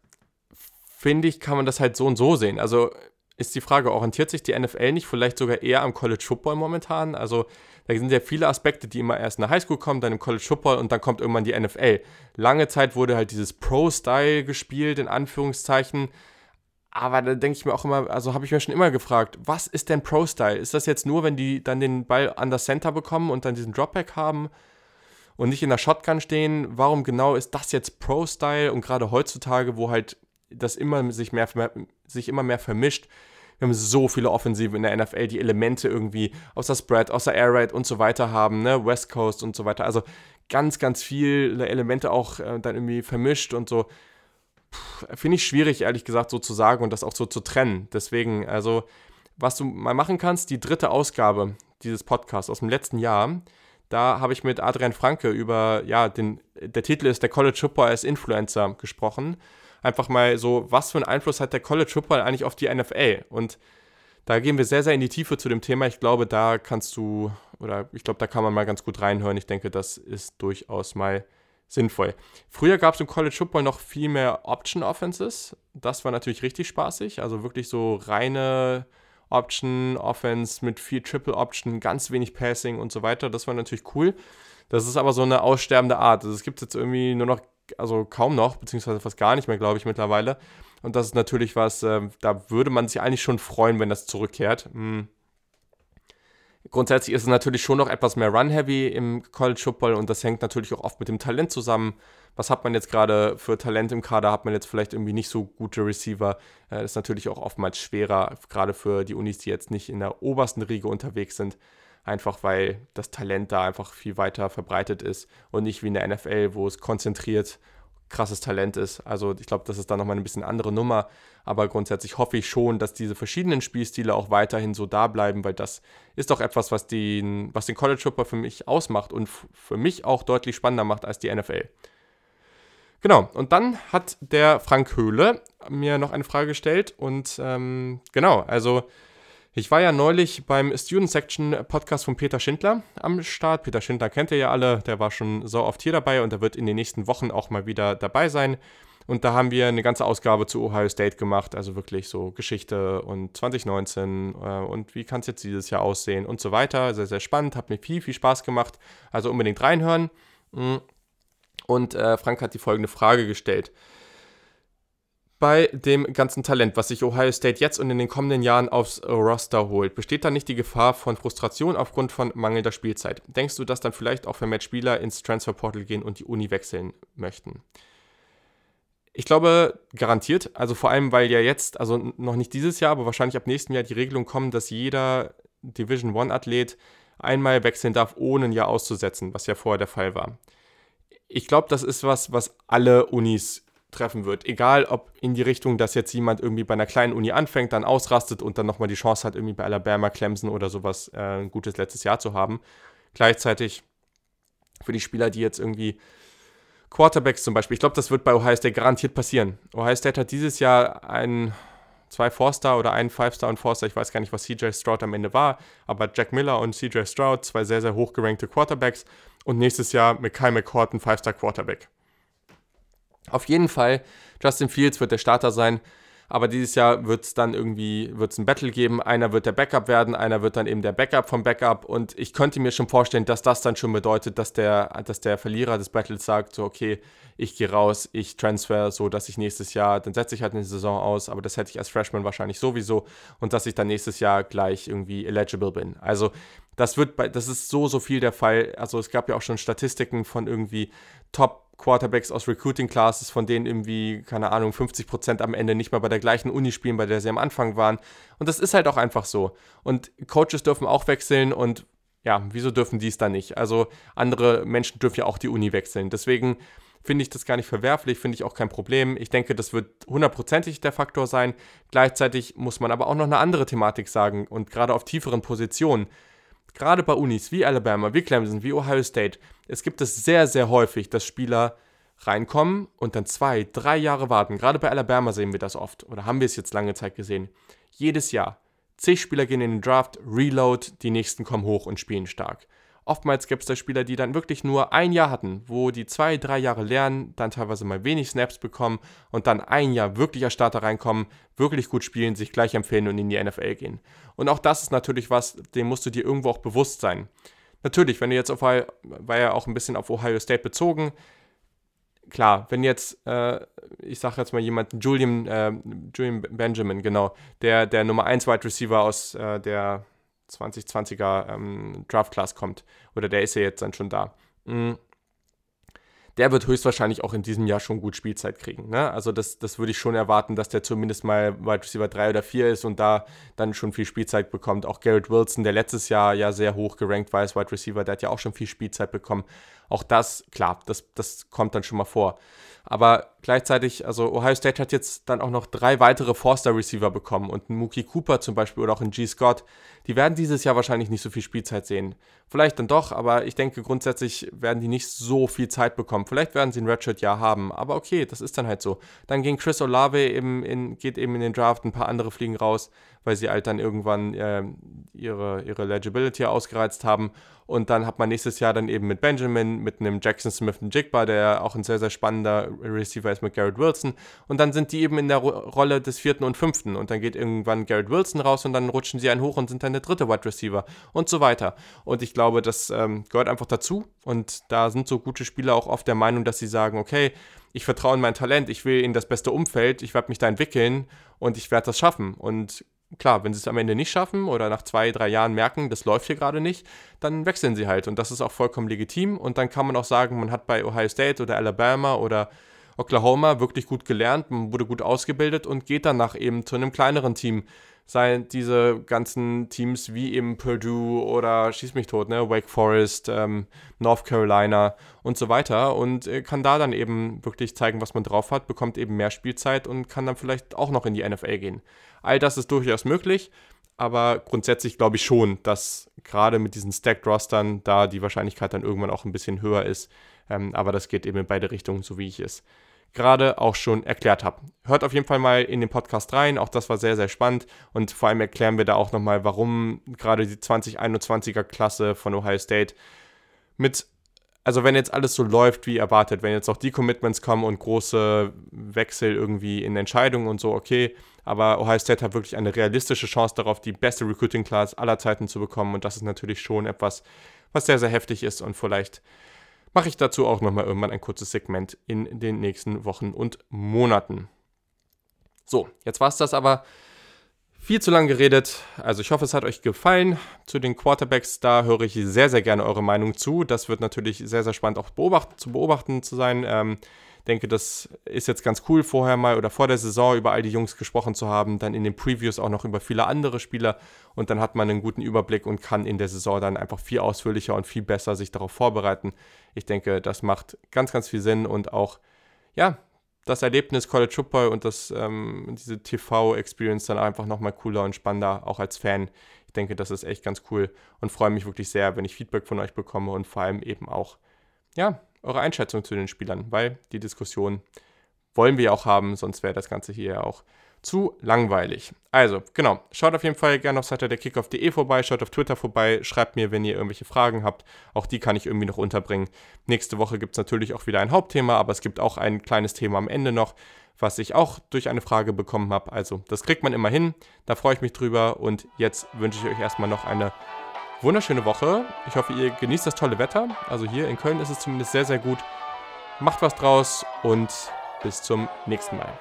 finde ich, kann man das halt so und so sehen. Also ist die Frage, orientiert sich die NFL nicht vielleicht sogar eher am College Football momentan? Also da sind ja viele Aspekte, die immer erst in der Highschool kommen, dann im College Football und dann kommt irgendwann die NFL. Lange Zeit wurde halt dieses Pro-Style gespielt, in Anführungszeichen. Aber da denke ich mir auch immer, also habe ich mir schon immer gefragt, was ist denn Pro-Style? Ist das jetzt nur, wenn die dann den Ball an das Center bekommen und dann diesen Dropback haben und nicht in der Shotgun stehen? Warum genau ist das jetzt Pro-Style? Und gerade heutzutage, wo halt das immer sich, mehr, sich immer mehr vermischt, wir haben so viele Offensive in der NFL, die Elemente irgendwie aus der Spread, aus der Air Raid und so weiter haben, ne? West Coast und so weiter. Also ganz, ganz viele Elemente auch äh, dann irgendwie vermischt und so. finde ich schwierig, ehrlich gesagt, so zu sagen und das auch so zu trennen. Deswegen, also, was du mal machen kannst, die dritte Ausgabe dieses Podcasts aus dem letzten Jahr, da habe ich mit Adrian Franke über, ja, den, der Titel ist der College Football als Influencer gesprochen. Einfach mal so, was für einen Einfluss hat der College Football eigentlich auf die NFL? Und da gehen wir sehr, sehr in die Tiefe zu dem Thema. Ich glaube, da kannst du, oder ich glaube, da kann man mal ganz gut reinhören. Ich denke, das ist durchaus mal sinnvoll. Früher gab es im College Football noch viel mehr Option Offenses. Das war natürlich richtig spaßig. Also wirklich so reine Option Offense mit viel Triple Option, ganz wenig Passing und so weiter. Das war natürlich cool. Das ist aber so eine aussterbende Art. Also es gibt jetzt irgendwie nur noch, also kaum noch, beziehungsweise fast gar nicht mehr, glaube ich, mittlerweile. Und das ist natürlich was, äh, da würde man sich eigentlich schon freuen, wenn das zurückkehrt. Hm. Grundsätzlich ist es natürlich schon noch etwas mehr Run-Heavy im College Football und das hängt natürlich auch oft mit dem Talent zusammen. Was hat man jetzt gerade für Talent im Kader? Hat man jetzt vielleicht irgendwie nicht so gute Receiver? Äh, das ist natürlich auch oftmals schwerer, gerade für die Unis, die jetzt nicht in der obersten Riege unterwegs sind. Einfach weil das Talent da einfach viel weiter verbreitet ist und nicht wie in der NFL, wo es konzentriert krasses Talent ist. Also ich glaube, das ist dann nochmal ein bisschen andere Nummer. Aber grundsätzlich hoffe ich schon, dass diese verschiedenen Spielstile auch weiterhin so da bleiben, weil das ist doch etwas, was den, was den College Football für mich ausmacht und für mich auch deutlich spannender macht als die NFL. Genau, und dann hat der Frank Höhle mir noch eine Frage gestellt und ähm, genau, also ich war ja neulich beim Student Section Podcast von Peter Schindler am Start. Peter Schindler kennt ihr ja alle, der war schon so oft hier dabei und der wird in den nächsten Wochen auch mal wieder dabei sein. Und da haben wir eine ganze Ausgabe zu Ohio State gemacht, also wirklich so Geschichte und 2019 äh, und wie kann es jetzt dieses Jahr aussehen und so weiter. Sehr, sehr spannend, hat mir viel, viel Spaß gemacht. Also unbedingt reinhören. Mm. Und äh, Frank hat die folgende Frage gestellt bei dem ganzen Talent, was sich Ohio State jetzt und in den kommenden Jahren aufs Roster holt, besteht da nicht die Gefahr von Frustration aufgrund von mangelnder Spielzeit? Denkst du, dass dann vielleicht auch vermehrt Spieler ins Transferportal gehen und die Uni wechseln möchten? Ich glaube, garantiert. Also vor allem, weil ja jetzt, also noch nicht dieses Jahr, aber wahrscheinlich ab nächstem Jahr die Regelung kommt, dass jeder Division One-Athlet einmal wechseln darf, ohne ein Jahr auszusetzen, was ja vorher der Fall war. Ich glaube, das ist was, was alle Unis treffen wird. Egal, ob in die Richtung, dass jetzt jemand irgendwie bei einer kleinen Uni anfängt, dann ausrastet und dann nochmal die Chance hat, irgendwie bei Alabama, Clemson oder sowas äh, ein gutes letztes Jahr zu haben. Gleichzeitig für die Spieler, die jetzt irgendwie Quarterbacks zum Beispiel, ich glaube, das wird bei Ohio State garantiert passieren. Ohio State hat dieses Jahr einen zwei Four-Star oder einen Five-Star und Four-Star, ich weiß gar nicht, was CJ Stroud am Ende war, aber Jack Miller und CJ Stroud, zwei sehr, sehr hochgerankte Quarterbacks und nächstes Jahr Kyle McCord ein Five-Star Quarterback. Auf jeden Fall, Justin Fields wird der Starter sein. Aber dieses Jahr wird es dann irgendwie wird's ein Battle geben. Einer wird der Backup werden, einer wird dann eben der Backup vom Backup. Und ich könnte mir schon vorstellen, dass das dann schon bedeutet, dass der, dass der Verlierer des Battles sagt, so okay, ich gehe raus, ich transfer, so dass ich nächstes Jahr, dann setze ich halt eine Saison aus, aber das hätte ich als Freshman wahrscheinlich sowieso und dass ich dann nächstes Jahr gleich irgendwie eligible bin. Also das wird bei, das ist so, so viel der Fall. Also es gab ja auch schon Statistiken von irgendwie Top Quarterbacks aus Recruiting Classes, von denen irgendwie, keine Ahnung, 50% am Ende nicht mal bei der gleichen Uni spielen, bei der sie am Anfang waren. Und das ist halt auch einfach so. Und Coaches dürfen auch wechseln und ja, wieso dürfen die es dann nicht? Also andere Menschen dürfen ja auch die Uni wechseln. Deswegen finde ich das gar nicht verwerflich, finde ich auch kein Problem. Ich denke, das wird hundertprozentig der Faktor sein. Gleichzeitig muss man aber auch noch eine andere Thematik sagen und gerade auf tieferen Positionen gerade bei Unis wie Alabama, wie Clemson, wie Ohio State, es gibt es sehr, sehr häufig, dass Spieler reinkommen und dann zwei, drei Jahre warten. Gerade bei Alabama sehen wir das oft oder haben wir es jetzt lange Zeit gesehen. Jedes Jahr. Zig Spieler gehen in den Draft, Reload, die nächsten kommen hoch und spielen stark. Oftmals gibt es da Spieler, die dann wirklich nur ein Jahr hatten, wo die zwei, drei Jahre lernen, dann teilweise mal wenig Snaps bekommen und dann ein Jahr wirklich als Starter reinkommen, wirklich gut spielen, sich gleich empfehlen und in die NFL gehen. Und auch das ist natürlich was, dem musst du dir irgendwo auch bewusst sein. Natürlich, wenn du jetzt auf, war ja auch ein bisschen auf Ohio State bezogen, klar, wenn jetzt, äh, ich sage jetzt mal jemand, Julian, äh, Julian Benjamin, genau, der, der Nummer 1 Wide Receiver aus äh, der 2020er ähm, Draft Class kommt. Oder der ist ja jetzt dann schon da. Mhm. Der wird höchstwahrscheinlich auch in diesem Jahr schon gut Spielzeit kriegen. Ne? Also das, das würde ich schon erwarten, dass der zumindest mal Wide Receiver 3 oder 4 ist und da dann schon viel Spielzeit bekommt. Auch Garrett Wilson, der letztes Jahr ja sehr hoch gerankt war als Wide Receiver, der hat ja auch schon viel Spielzeit bekommen. Auch das, klar, das, das kommt dann schon mal vor. Aber Gleichzeitig, also Ohio State hat jetzt dann auch noch drei weitere Forster-Receiver bekommen und Mookie Cooper zum Beispiel oder auch einen G. Scott. Die werden dieses Jahr wahrscheinlich nicht so viel Spielzeit sehen. Vielleicht dann doch, aber ich denke grundsätzlich werden die nicht so viel Zeit bekommen. Vielleicht werden sie ein Redshirt-Jahr haben, aber okay, das ist dann halt so. Dann ging Chris Olave eben in, geht eben in den Draft, ein paar andere fliegen raus, weil sie halt dann irgendwann äh, ihre, ihre Legibility ausgereizt haben. Und dann hat man nächstes Jahr dann eben mit Benjamin, mit einem Jackson Smith und Jigba, der auch ein sehr, sehr spannender Receiver ist mit Garrett Wilson. Und dann sind die eben in der Ro Rolle des vierten und fünften. Und dann geht irgendwann Garrett Wilson raus und dann rutschen sie einen hoch und sind dann der dritte Wide Receiver und so weiter. Und ich glaube, das ähm, gehört einfach dazu. Und da sind so gute Spieler auch oft der Meinung, dass sie sagen, okay, ich vertraue in mein Talent, ich will in das beste Umfeld, ich werde mich da entwickeln und ich werde das schaffen. Und klar, wenn sie es am Ende nicht schaffen oder nach zwei, drei Jahren merken, das läuft hier gerade nicht, dann wechseln sie halt. Und das ist auch vollkommen legitim. Und dann kann man auch sagen, man hat bei Ohio State oder Alabama oder Oklahoma wirklich gut gelernt, man wurde gut ausgebildet und geht danach eben zu einem kleineren Team. Seien diese ganzen Teams wie eben Purdue oder Schieß mich tot, ne, Wake Forest, ähm, North Carolina und so weiter und äh, kann da dann eben wirklich zeigen, was man drauf hat, bekommt eben mehr Spielzeit und kann dann vielleicht auch noch in die NFL gehen. All das ist durchaus möglich, aber grundsätzlich glaube ich schon, dass gerade mit diesen Stacked Rostern da die Wahrscheinlichkeit dann irgendwann auch ein bisschen höher ist. Ähm, aber das geht eben in beide Richtungen, so wie ich es gerade auch schon erklärt habe. Hört auf jeden Fall mal in den Podcast rein, auch das war sehr, sehr spannend. Und vor allem erklären wir da auch nochmal, warum gerade die 2021er Klasse von Ohio State mit, also wenn jetzt alles so läuft wie erwartet, wenn jetzt auch die Commitments kommen und große Wechsel irgendwie in Entscheidungen und so, okay, aber Ohio State hat wirklich eine realistische Chance darauf, die beste Recruiting Class aller Zeiten zu bekommen. Und das ist natürlich schon etwas, was sehr, sehr heftig ist und vielleicht mache ich dazu auch nochmal irgendwann ein kurzes Segment in den nächsten Wochen und Monaten. So, jetzt war es das aber viel zu lang geredet. Also ich hoffe, es hat euch gefallen. Zu den Quarterbacks, da höre ich sehr, sehr gerne eure Meinung zu. Das wird natürlich sehr, sehr spannend auch beobachten, zu beobachten zu sein. Ähm, denke, das ist jetzt ganz cool, vorher mal oder vor der Saison über all die Jungs gesprochen zu haben, dann in den Previews auch noch über viele andere Spieler und dann hat man einen guten Überblick und kann in der Saison dann einfach viel ausführlicher und viel besser sich darauf vorbereiten. Ich denke, das macht ganz, ganz viel Sinn und auch, ja, das Erlebnis College Football und das, ähm, diese TV-Experience dann einfach nochmal cooler und spannender, auch als Fan. Ich denke, das ist echt ganz cool und freue mich wirklich sehr, wenn ich Feedback von euch bekomme und vor allem eben auch, ja, eure Einschätzung zu den Spielern, weil die Diskussion wollen wir ja auch haben, sonst wäre das Ganze hier ja auch zu langweilig. Also, genau, schaut auf jeden Fall gerne auf Seite vorbei, schaut auf Twitter vorbei, schreibt mir, wenn ihr irgendwelche Fragen habt. Auch die kann ich irgendwie noch unterbringen. Nächste Woche gibt es natürlich auch wieder ein Hauptthema, aber es gibt auch ein kleines Thema am Ende noch, was ich auch durch eine Frage bekommen habe. Also, das kriegt man immer hin. Da freue ich mich drüber und jetzt wünsche ich euch erstmal noch eine wunderschöne Woche. Ich hoffe, ihr genießt das tolle Wetter. Also hier in Köln ist es zumindest sehr, sehr gut. Macht was draus und bis zum nächsten Mal.